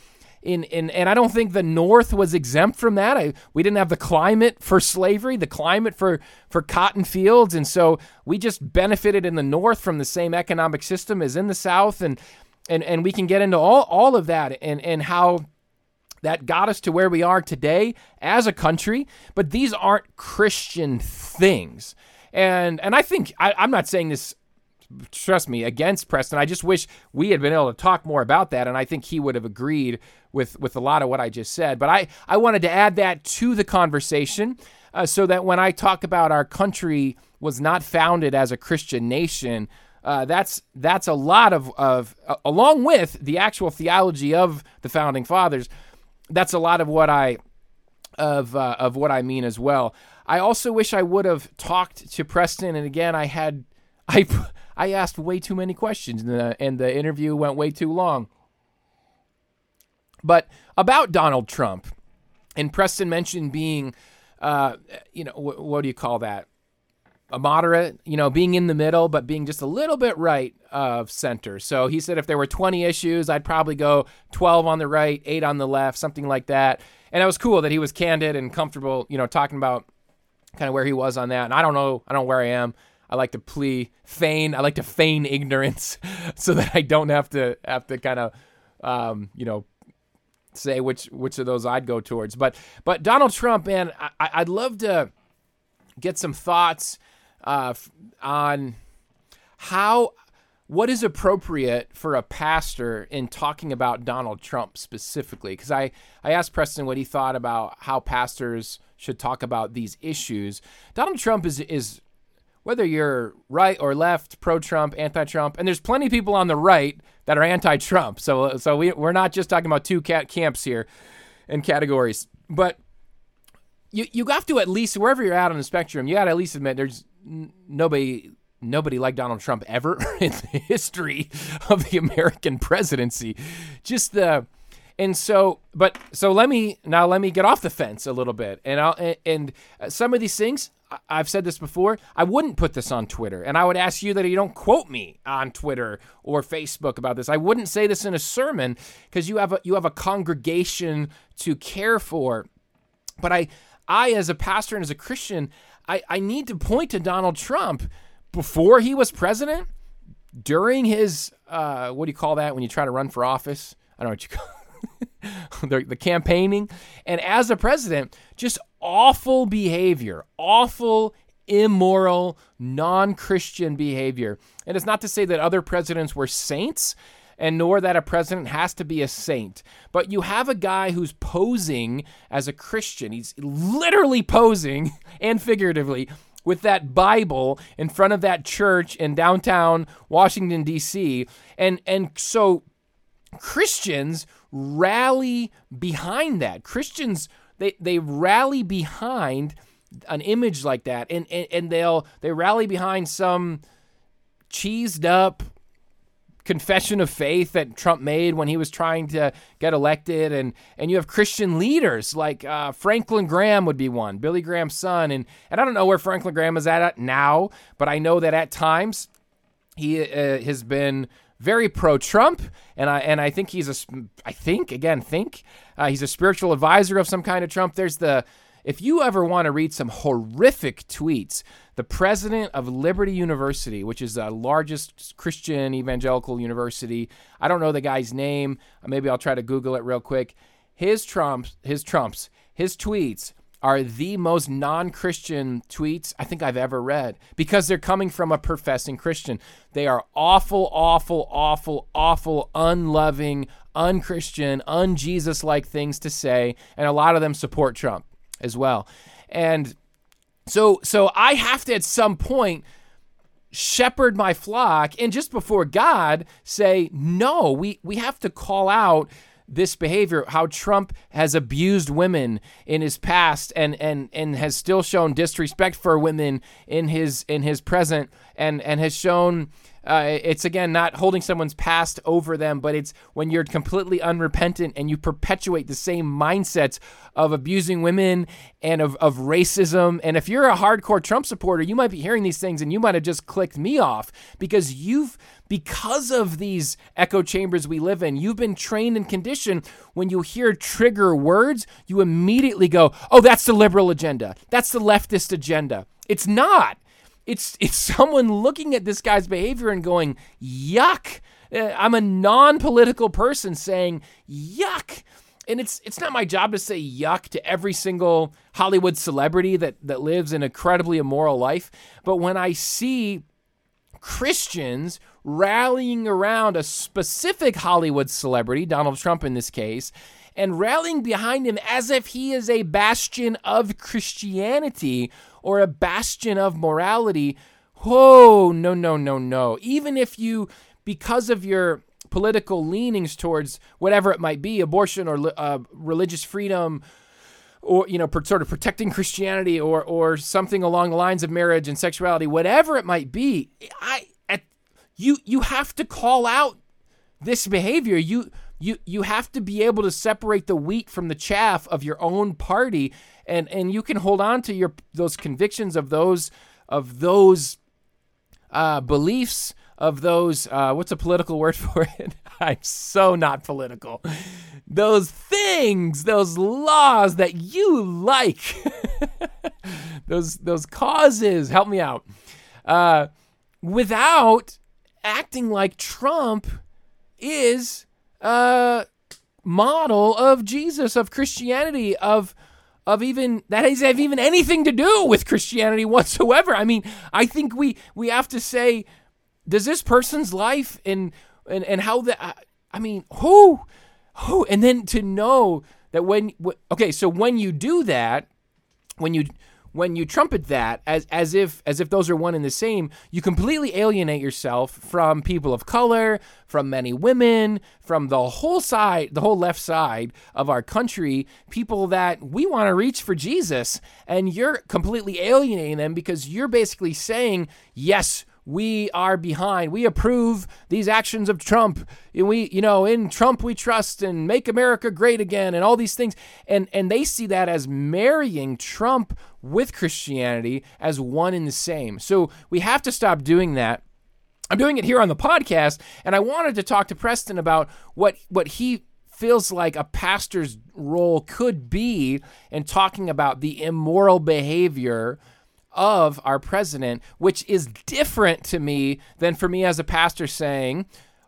in, in and I don't think the North was exempt from that. I, we didn't have the climate for slavery, the climate for for cotton fields, and so we just benefited in the North from the same economic system as in the South, and and and we can get into all all of that and and how that got us to where we are today as a country. But these aren't Christian things, and and I think I, I'm not saying this trust me, against Preston. I just wish we had been able to talk more about that, and I think he would have agreed with with a lot of what I just said. But I I wanted to add that to the conversation uh, so that when I talk about our country was not founded as a Christian nation. Uh, that's that's a lot of of uh, along with the actual theology of the founding fathers. That's a lot of what I of uh, of what I mean as well. I also wish I would have talked to Preston, and again, I had I I asked way too many questions, and the, and the interview went way too long. But about Donald Trump, and Preston mentioned being, uh, you know, wh- what do you call that? A moderate, you know, being in the middle, but being just a little bit right of center. So he said if there were 20 issues, I'd probably go 12 on the right, eight on the left, something like that. And it was cool that he was candid and comfortable, you know, talking about kind of where he was on that. And I don't know, I don't know where I am. I like to plea, feign. I like to feign ignorance, so that I don't have to have to kind of, um, you know, say which which of those I'd go towards. But but Donald Trump, man, I, I'd love to get some thoughts uh, on how what is appropriate for a pastor in talking about Donald Trump specifically? Because I, I asked Preston what he thought about how pastors should talk about these issues. Donald Trump is is whether you're right or left, pro-Trump, anti-Trump, and there's plenty of people on the right that are anti-Trump. So uh, so we we're not just talking about two cat camps here and categories, but you you have to at least wherever you're at on the spectrum, you got to at least admit there's n- nobody nobody like Donald Trump ever in the history of the American presidency. Just the And so, but so let me now let me get off the fence a little bit, and I'll and, uh, some of these things I've said this before. I wouldn't put this on Twitter, and I would ask you that you don't quote me on Twitter or Facebook about this. I wouldn't say this in a sermon because you have a you have a congregation to care for. But I, I as a pastor and as a Christian, I, I need to point to Donald Trump before he was president, during his uh, what do you call that when you try to run for office? I don't know what you call the, campaigning, and as a president, just awful behavior, awful immoral, non-Christian behavior. And it's not to say that other presidents were saints and nor that a president has to be a saint. But you have a guy who's posing as a Christian. He's literally posing and figuratively with that Bible in front of that church in downtown Washington D.C. And and so Christians rally behind that. Christians they they rally behind an image like that and and, and they'll they rally behind some cheesed up confession of faith that Trump made when he was trying to get elected, and and you have Christian leaders like uh, Franklin Graham would be one, Billy Graham's son, and and I don't know where Franklin Graham is at now, but I know that at times he uh, has been very pro-Trump, and I and I think he's a I think again think uh, he's a spiritual advisor of some kind of Trump. There's the if you ever want to read some horrific tweets, the president of Liberty University, which is the largest Christian evangelical university, I don't know the guy's name. Maybe I'll try to Google it real quick. His trumps, his trumps, his tweets are the most non-Christian tweets I think I've ever read because they're coming from a professing Christian. They are awful, awful, awful, awful, unloving, unchristian, un-Jesus-like things to say, and a lot of them support Trump as well. And so so I have to at some point shepherd my flock and just before God say, no, we, we have to call out this behavior, how Trump has abused women in his past and, and, and has still shown disrespect for women in his in his present and, and has shown uh, it's again not holding someone's past over them, but it's when you're completely unrepentant and you perpetuate the same mindsets of abusing women and of, of racism. And if you're a hardcore Trump supporter, you might be hearing these things and you might have just clicked me off because you've, because of these echo chambers we live in, you've been trained and conditioned when you hear trigger words, you immediately go, oh, that's the liberal agenda. That's the leftist agenda. It's not it's it's someone looking at this guy's behavior and going yuck. Uh, i'm a non-political person saying yuck. And it's it's not my job to say yuck to every single hollywood celebrity that that lives an incredibly immoral life. But when i see Christians rallying around a specific Hollywood celebrity, Donald Trump in this case, and rallying behind him as if he is a bastion of Christianity or a bastion of morality. Oh, no, no, no, no. Even if you, because of your political leanings towards whatever it might be, abortion or uh, religious freedom, or you know, sort of protecting Christianity, or or something along the lines of marriage and sexuality, whatever it might be, I at you you have to call out this behavior. You you you have to be able to separate the wheat from the chaff of your own party, and and you can hold on to your those convictions of those of those uh, beliefs of those uh, what's a political word for it? I'm so not political. Those things those laws that you like. Those those causes. Help me out. Uh, without acting like trump is a model of jesus of christianity of of even that has have even anything to do with Christianity whatsoever. I mean, I think we we have to say, does this person's life and and and how that I mean, who who and then to know that when okay, so when you do that, when you when you trumpet that as as if as if those are one and the same, you completely alienate yourself from people of color, from many women, from the whole side, the whole left side of our country, people that we want to reach for Jesus, and you're completely alienating them because you're basically saying, yes, we are behind. We approve these actions of Trump. And we, you know, in Trump we trust and make America great again and all these things. And and they see that as marrying Trump with Christianity as one and the same. So we have to stop doing that. I'm doing it here on the podcast, and I wanted to talk to Preston about what what he feels like a pastor's role could be in talking about the immoral behavior of our president, which is different to me than for me as a pastor saying,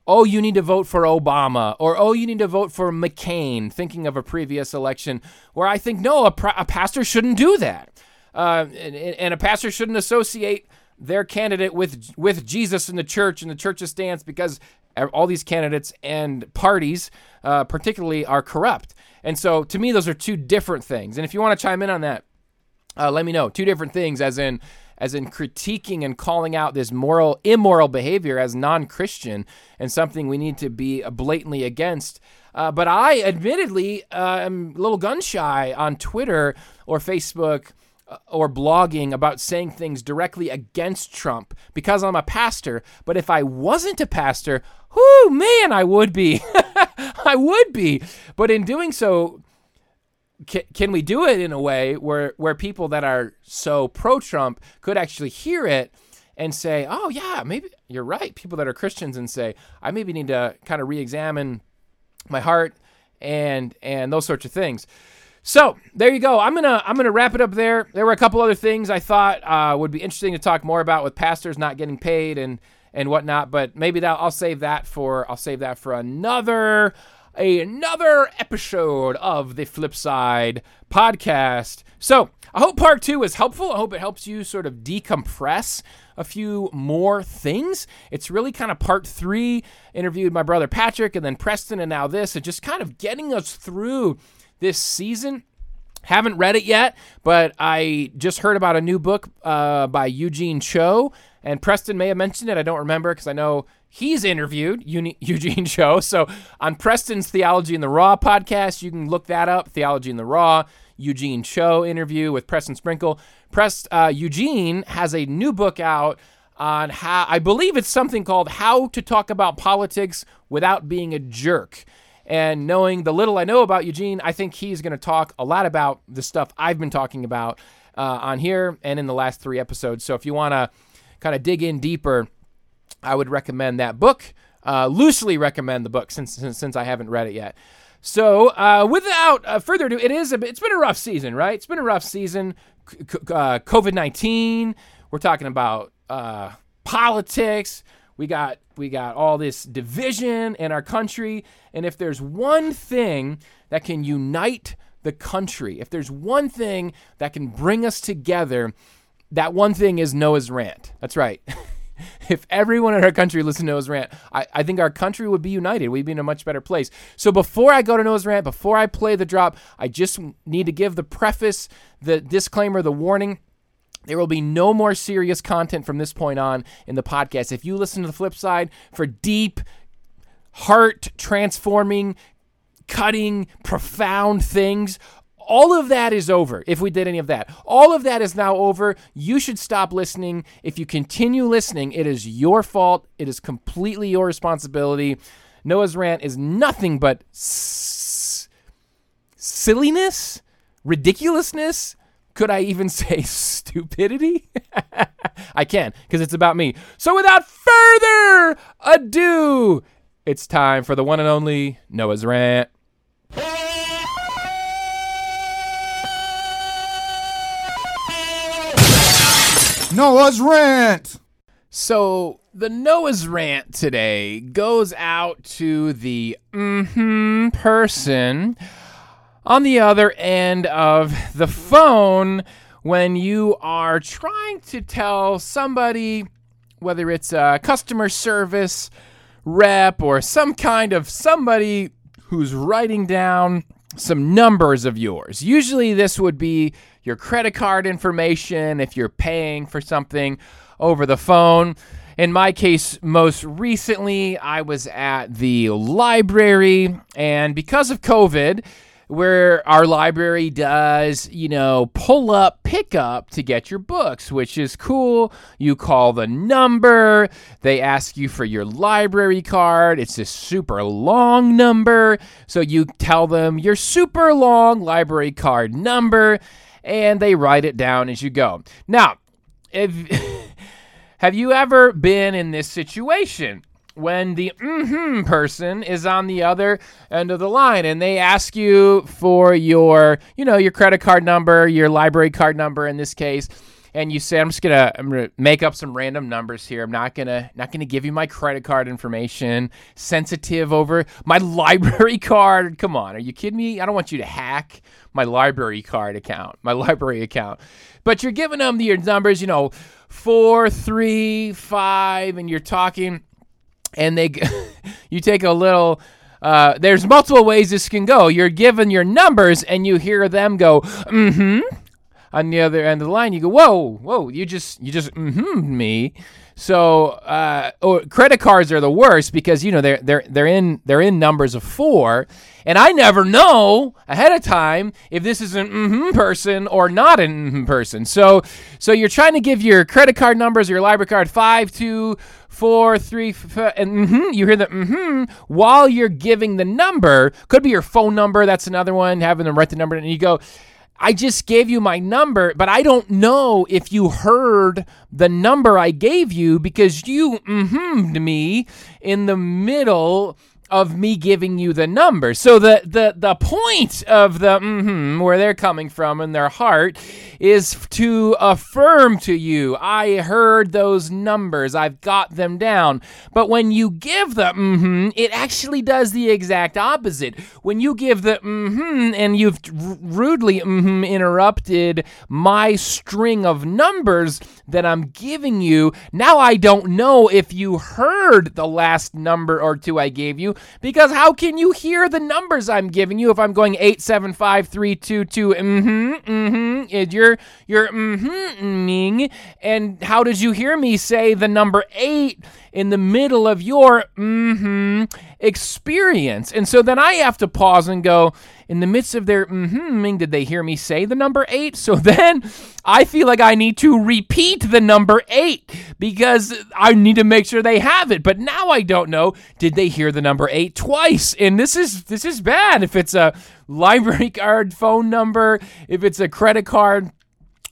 oh, you need to vote for Obama, or oh, you need to vote for McCain, thinking of a previous election, where I think, no, a, a pastor shouldn't do that. Uh, and, and a pastor shouldn't associate their candidate with with Jesus in the church and the church's stance because all these candidates and parties, uh, particularly, are corrupt. And so, to me, those are two different things. And if you want to chime in on that, uh, let me know. Two different things, as in as in critiquing and calling out this moral immoral behavior as non-Christian and something we need to be blatantly against. Uh, but I admittedly uh, am a little gun shy on Twitter or Facebook uh, or blogging about saying things directly against Trump because I'm a pastor. But if I wasn't a pastor, whoo, man, I would be. I would be. But in doing so, can, can we do it in a way where where people that are so pro Trump could actually hear it and say, "Oh yeah, maybe you're right." People that are Christians and say, "I maybe need to kind of re-examine my heart and and those sorts of things." So there you go. I'm gonna I'm gonna wrap it up there. There were a couple other things I thought uh, would be interesting to talk more about with pastors not getting paid and and whatnot, but maybe that I'll save that for I'll save that for another another episode of the Flip Side podcast. So I hope part two is helpful. I hope it helps you sort of decompress a few more things. It's really kind of part three. Interviewed my brother Patrick and then Preston and now this, and just kind of getting us through this season. Haven't read it yet, but I just heard about a new book uh, by Eugene Cho, and Preston may have mentioned it. I don't remember because I know he's interviewed Eugene Cho. So on Preston's Theology in the Raw podcast, you can look that up. Theology in the Raw, Eugene Cho interview with Preston Sprinkle. Press uh, Eugene has a new book out on how I believe it's something called "How to Talk About Politics Without Being a Jerk." And knowing the little I know about Eugene, I think he's going to talk a lot about the stuff I've been talking about uh, on here and in the last three episodes. So if you want to kind of dig in deeper, I would recommend that book. Uh, loosely recommend the book since, since, since I haven't read it yet. So, uh, without uh, further ado, it is a, it's been a rough season, right? It's been a rough season. C- uh, COVID nineteen. We're talking about uh, politics. We got we got all this division in our country, and if there's one thing that can unite the country, if there's one thing that can bring us together, that one thing is Noah's rant. That's right. if everyone in our country listened to Noah's rant, I, I think our country would be united. We'd be in a much better place. So before I go to Noah's rant, before I play the drop, I just need to give the preface, the disclaimer, the warning. There will be no more serious content from this point on in the podcast. If you listen to the flip side for deep, heart transforming, cutting, profound things, all of that is over if we did any of that. All of that is now over. You should stop listening. If you continue listening, it is your fault. It is completely your responsibility. Noah's rant is nothing but s- silliness, ridiculousness. Could I even say stupidity? I can, because it's about me. So without further ado, it's time for the one and only Noah's rant. Noah's rant. So the Noah's rant today goes out to the mm-hmm person on the other end of the phone when you are trying to tell somebody, whether it's a customer service rep or some kind of somebody who's writing down some numbers of yours. Usually, this would be your credit card information if you're paying for something over the phone. In my case, most recently, I was at the library, and because of COVID, where our library does, you know, pull up, pick up to get your books, which is cool. You call the number, they ask you for your library card. It's a super long number. So you tell them your super long library card number and they write it down as you go. Now, if have you ever been in this situation? When the mm-hmm person is on the other end of the line and they ask you for your, you know, your credit card number, your library card number in this case, and you say, I'm just gonna I'm gonna make up some random numbers here. I'm not gonna not gonna give you my credit card information. Sensitive over my library card. Come on, are you kidding me? I don't want you to hack my library card account, my library account. But you're giving them your numbers, you know, four, three, five, and you're talking and they you take a little uh, there's multiple ways this can go. You're given your numbers and you hear them go, mm-hmm. On the other end of the line, you go, whoa, whoa, you just you just mm-hmm me. So uh, or credit cards are the worst because you know they're they're they're in they're in numbers of four, and I never know ahead of time if this is an mm-hmm person or not an mm-hmm person. So so you're trying to give your credit card numbers, your library card five two four three f- and mm-hmm, you hear the mm-hmm while you're giving the number. Could be your phone number. That's another one. Having them write the number and you go. I just gave you my number, but I don't know if you heard the number I gave you because you mm-hmm me in the middle of me giving you the number. So the the the point of the mm-hmm, where they're coming from in their heart is to affirm to you, I heard those numbers. I've got them down. But when you give the mm-hmm, it actually does the exact opposite. When you give the mm-hmm and you've rudely mm-hmm interrupted my string of numbers that I'm giving you, now I don't know if you heard the last number or two I gave you because how can you hear the numbers I'm giving you if I'm going eight seven five three two two mm-hmm mm-hmm and you're you're mm-hmm and how did you hear me say the number eight in the middle of your mm-hmm experience? And so then I have to pause and go in the midst of their mm-hmm did they hear me say the number eight so then I feel like I need to repeat the number eight because I need to make sure they have it. But now I don't know. Did they hear the number eight twice? And this is this is bad. If it's a library card phone number, if it's a credit card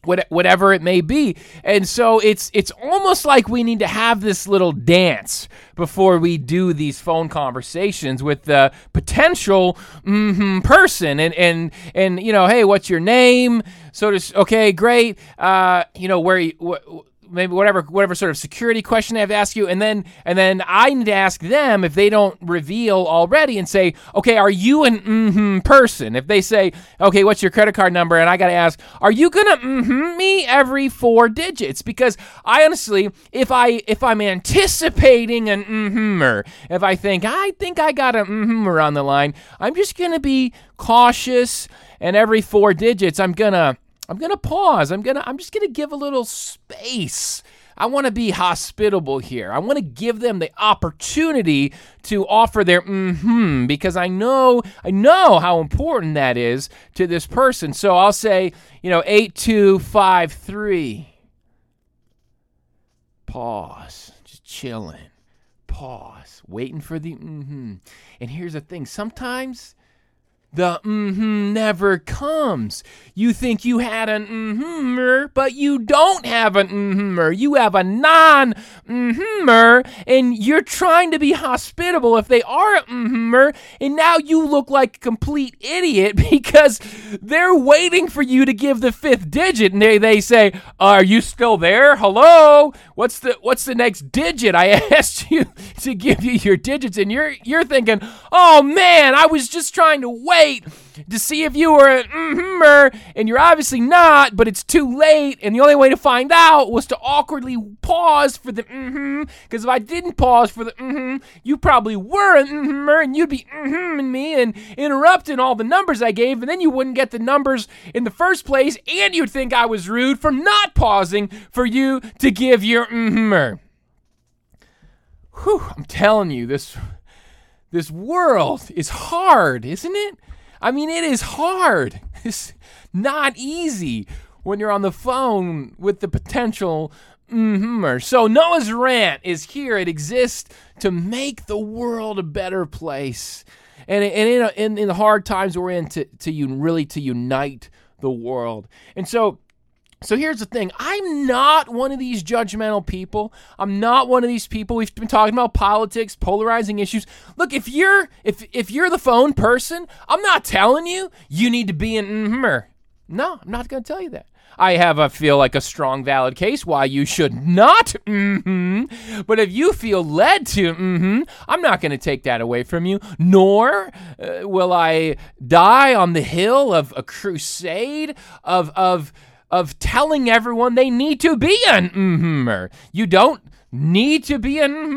what- whatever it may be. And so it's it's almost like we need to have this little dance before we do these phone conversations with the potential mhm person and and and you know, hey, what's your name? So to okay, great. Uh, you know, where you, wh- maybe whatever whatever sort of security question they have to ask you. And then and then I need to ask them if they don't reveal already and say okay are you an mm-hmm person? If they say okay what's your credit card number? And I got to ask are you gonna mm-hmm me every four digits? Because I honestly if I if I'm anticipating an mm-hmm if I think I think I got a mm-hmm on the line I'm just gonna be cautious and every four digits I'm gonna I'm gonna pause. I'm gonna I'm just gonna give a little space. I want to be hospitable here. I want to give them the opportunity to offer their mm-hmm because I know I know how important that is to this person. So I'll say, you know, eight two five three. Pause. Just chilling. Pause. Waiting for the mm-hmm. And here's the thing. Sometimes the mm-hmm never comes. You think you had an mm-hmm but you don't have an mm-hmm You have a non mm-hmm and you're trying to be hospitable if they are mm-hmm and now you look like a complete idiot because they're waiting for you to give the fifth digit and they, they say, Are you still there? Hello? What's the what's the next digit? I asked you to give you your digits and you're you're thinking, Oh man, I was just trying to wait to see if you were an mm-hmm and you're obviously not, but it's too late, and the only way to find out was to awkwardly pause for the mm-hmm, because if I didn't pause for the mm-hmm, you probably were an mm-hmm and you'd be mm-hmm me and interrupting all the numbers I gave, and then you wouldn't get the numbers in the first place, and you'd think I was rude for not pausing for you to give your mm-hmm. Whew, I'm telling you, this this world is hard, isn't it? I mean, it is hard. It's not easy when you're on the phone with the potential So Noah's rant is here. It exists to make the world a better place, and and in, in, in the hard times we're in, to to un, really to unite the world. And so. So here's the thing. I'm not one of these judgmental people. I'm not one of these people. We've been talking about politics, polarizing issues. Look, if you're if if you're the phone person, I'm not telling you you need to be an mm No, I'm not going to tell you that. I have a feel like a strong valid case why you should not. Mm-hmm. But if you feel led to, mm-hmm, I'm not going to take that away from you. Nor uh, will I die on the hill of a crusade of of of telling everyone they need to be an mm-hmm. You don't need to be a mm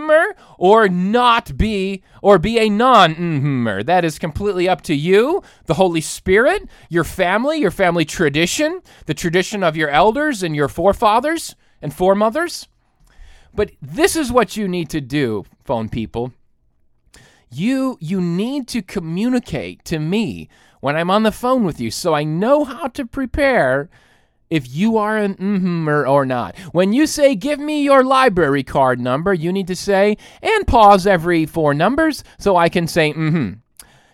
or not be or be a non mm That is completely up to you, the Holy Spirit, your family, your family tradition, the tradition of your elders and your forefathers and foremothers. But this is what you need to do, phone people. You you need to communicate to me when I'm on the phone with you so I know how to prepare if you are an mm-hmm or not. When you say, give me your library card number, you need to say, and pause every four numbers so I can say, mm-hmm.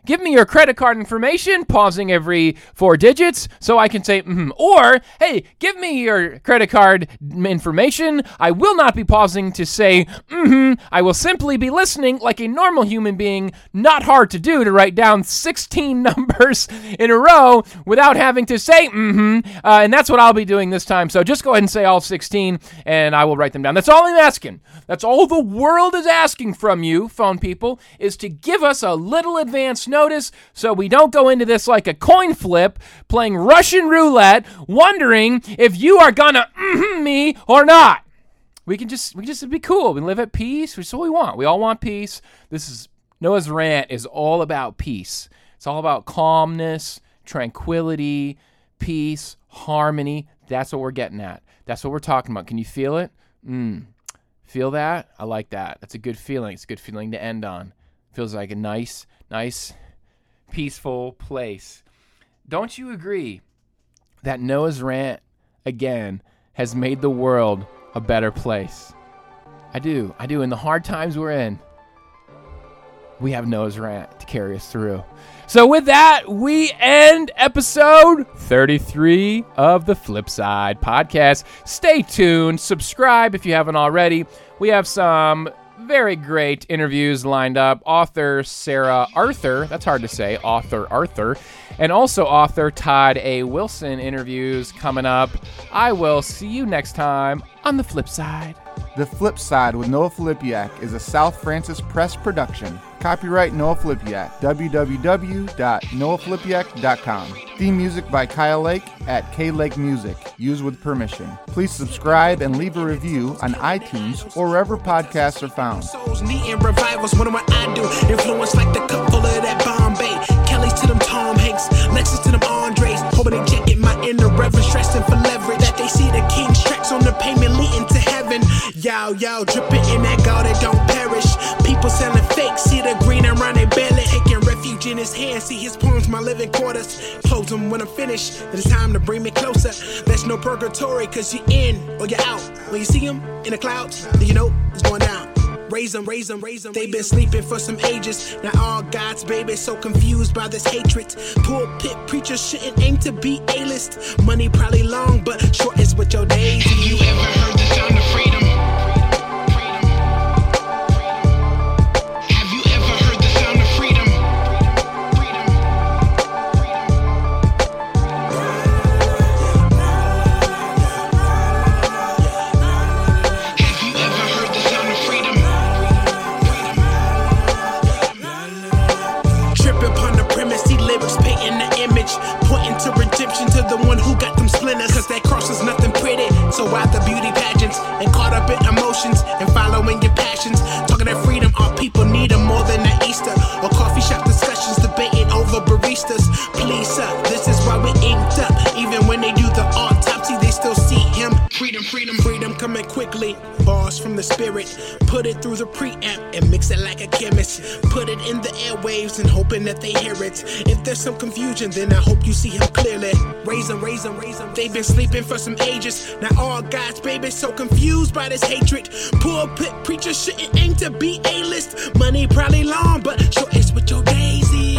Give me your credit card information, pausing every four digits so I can say, mm-hmm. Or, hey, give me your credit card information. I will not be pausing to say, mm-hmm. I will simply be listening like a normal human being. Not hard to do to write down 16 numbers in a row without having to say, mm-hmm. Uh, and that's what I'll be doing this time. So just go ahead and say all 16 and I will write them down. That's all I'm asking. That's all the world is asking from you, phone people, is to give us a little advance notice so we don't go into this like a coin flip, playing Russian roulette, wondering if you are gonna mm me or not. We can just we can just be cool. We live at peace. That's what we want. We all want peace. This is Noah's rant is all about peace. It's all about calmness, tranquility, peace, harmony. That's what we're getting at. That's what we're talking about. Can you feel it? Mm. Feel that? I like that. That's a good feeling. It's a good feeling to end on. Feels like a nice, nice peaceful place. Don't you agree that Noah's rant, again, has made the world a better place? I do. I do. In the hard times we're in, we have Noah's rant to carry us through. So, with that, we end episode 33 of the Flipside podcast. Stay tuned, subscribe if you haven't already. We have some very great interviews lined up. Author Sarah Arthur, that's hard to say, author Arthur, and also author Todd A. Wilson interviews coming up. I will see you next time on the flip side. The Flip Side with Noah Filipiak is a South Francis Press production. Copyright Noah Filipiak. www.noahfilipiak.com. Theme music by Kyle Lake at K Lake Music. Used with permission. Please subscribe and leave a review on iTunes or wherever podcasts are found. Souls needing revivals, what am I do? Influence like the full of that Bombay. Kelly's to them Tom Hanks, Lexus to them Andres. Hoping they check it, my inner reverence, stressing for leverage. That they see the king's tracks on the payment leading to heaven. Yow, yow, dripping in that gold that don't perish. People selling fake, see the green around their belly. Taking refuge in his hands, see his palms, my living quarters. Close them when I'm finished, it's time to bring me closer. There's no purgatory, cause you in or you're out. When you see him in the clouds, then you know it's going down. Raise them, raise them, raise them. They've been sleeping for some ages. Now all God's babies so confused by this hatred. Pulpit preachers shouldn't aim to be A-list. Money probably long, but short is with your days. Have you ever heard the sound of freedom? And caught up in emotions and following your passions? Talking that freedom, our people need them more than that Easter or coffee shop discussions, debating over baristas. Please, sir, this is why we inked up. Even quickly. Bars from the spirit, put it through the preamp and mix it like a chemist. Put it in the airwaves and hoping that they hear it. If there's some confusion, then I hope you see him clearly. Raise them, raise them, raise them. They've been sleeping for some ages. Now all God's babies so confused by this hatred. Poor pit preacher shouldn't aim to be A-list. Money probably long, but sure it's what your daisy.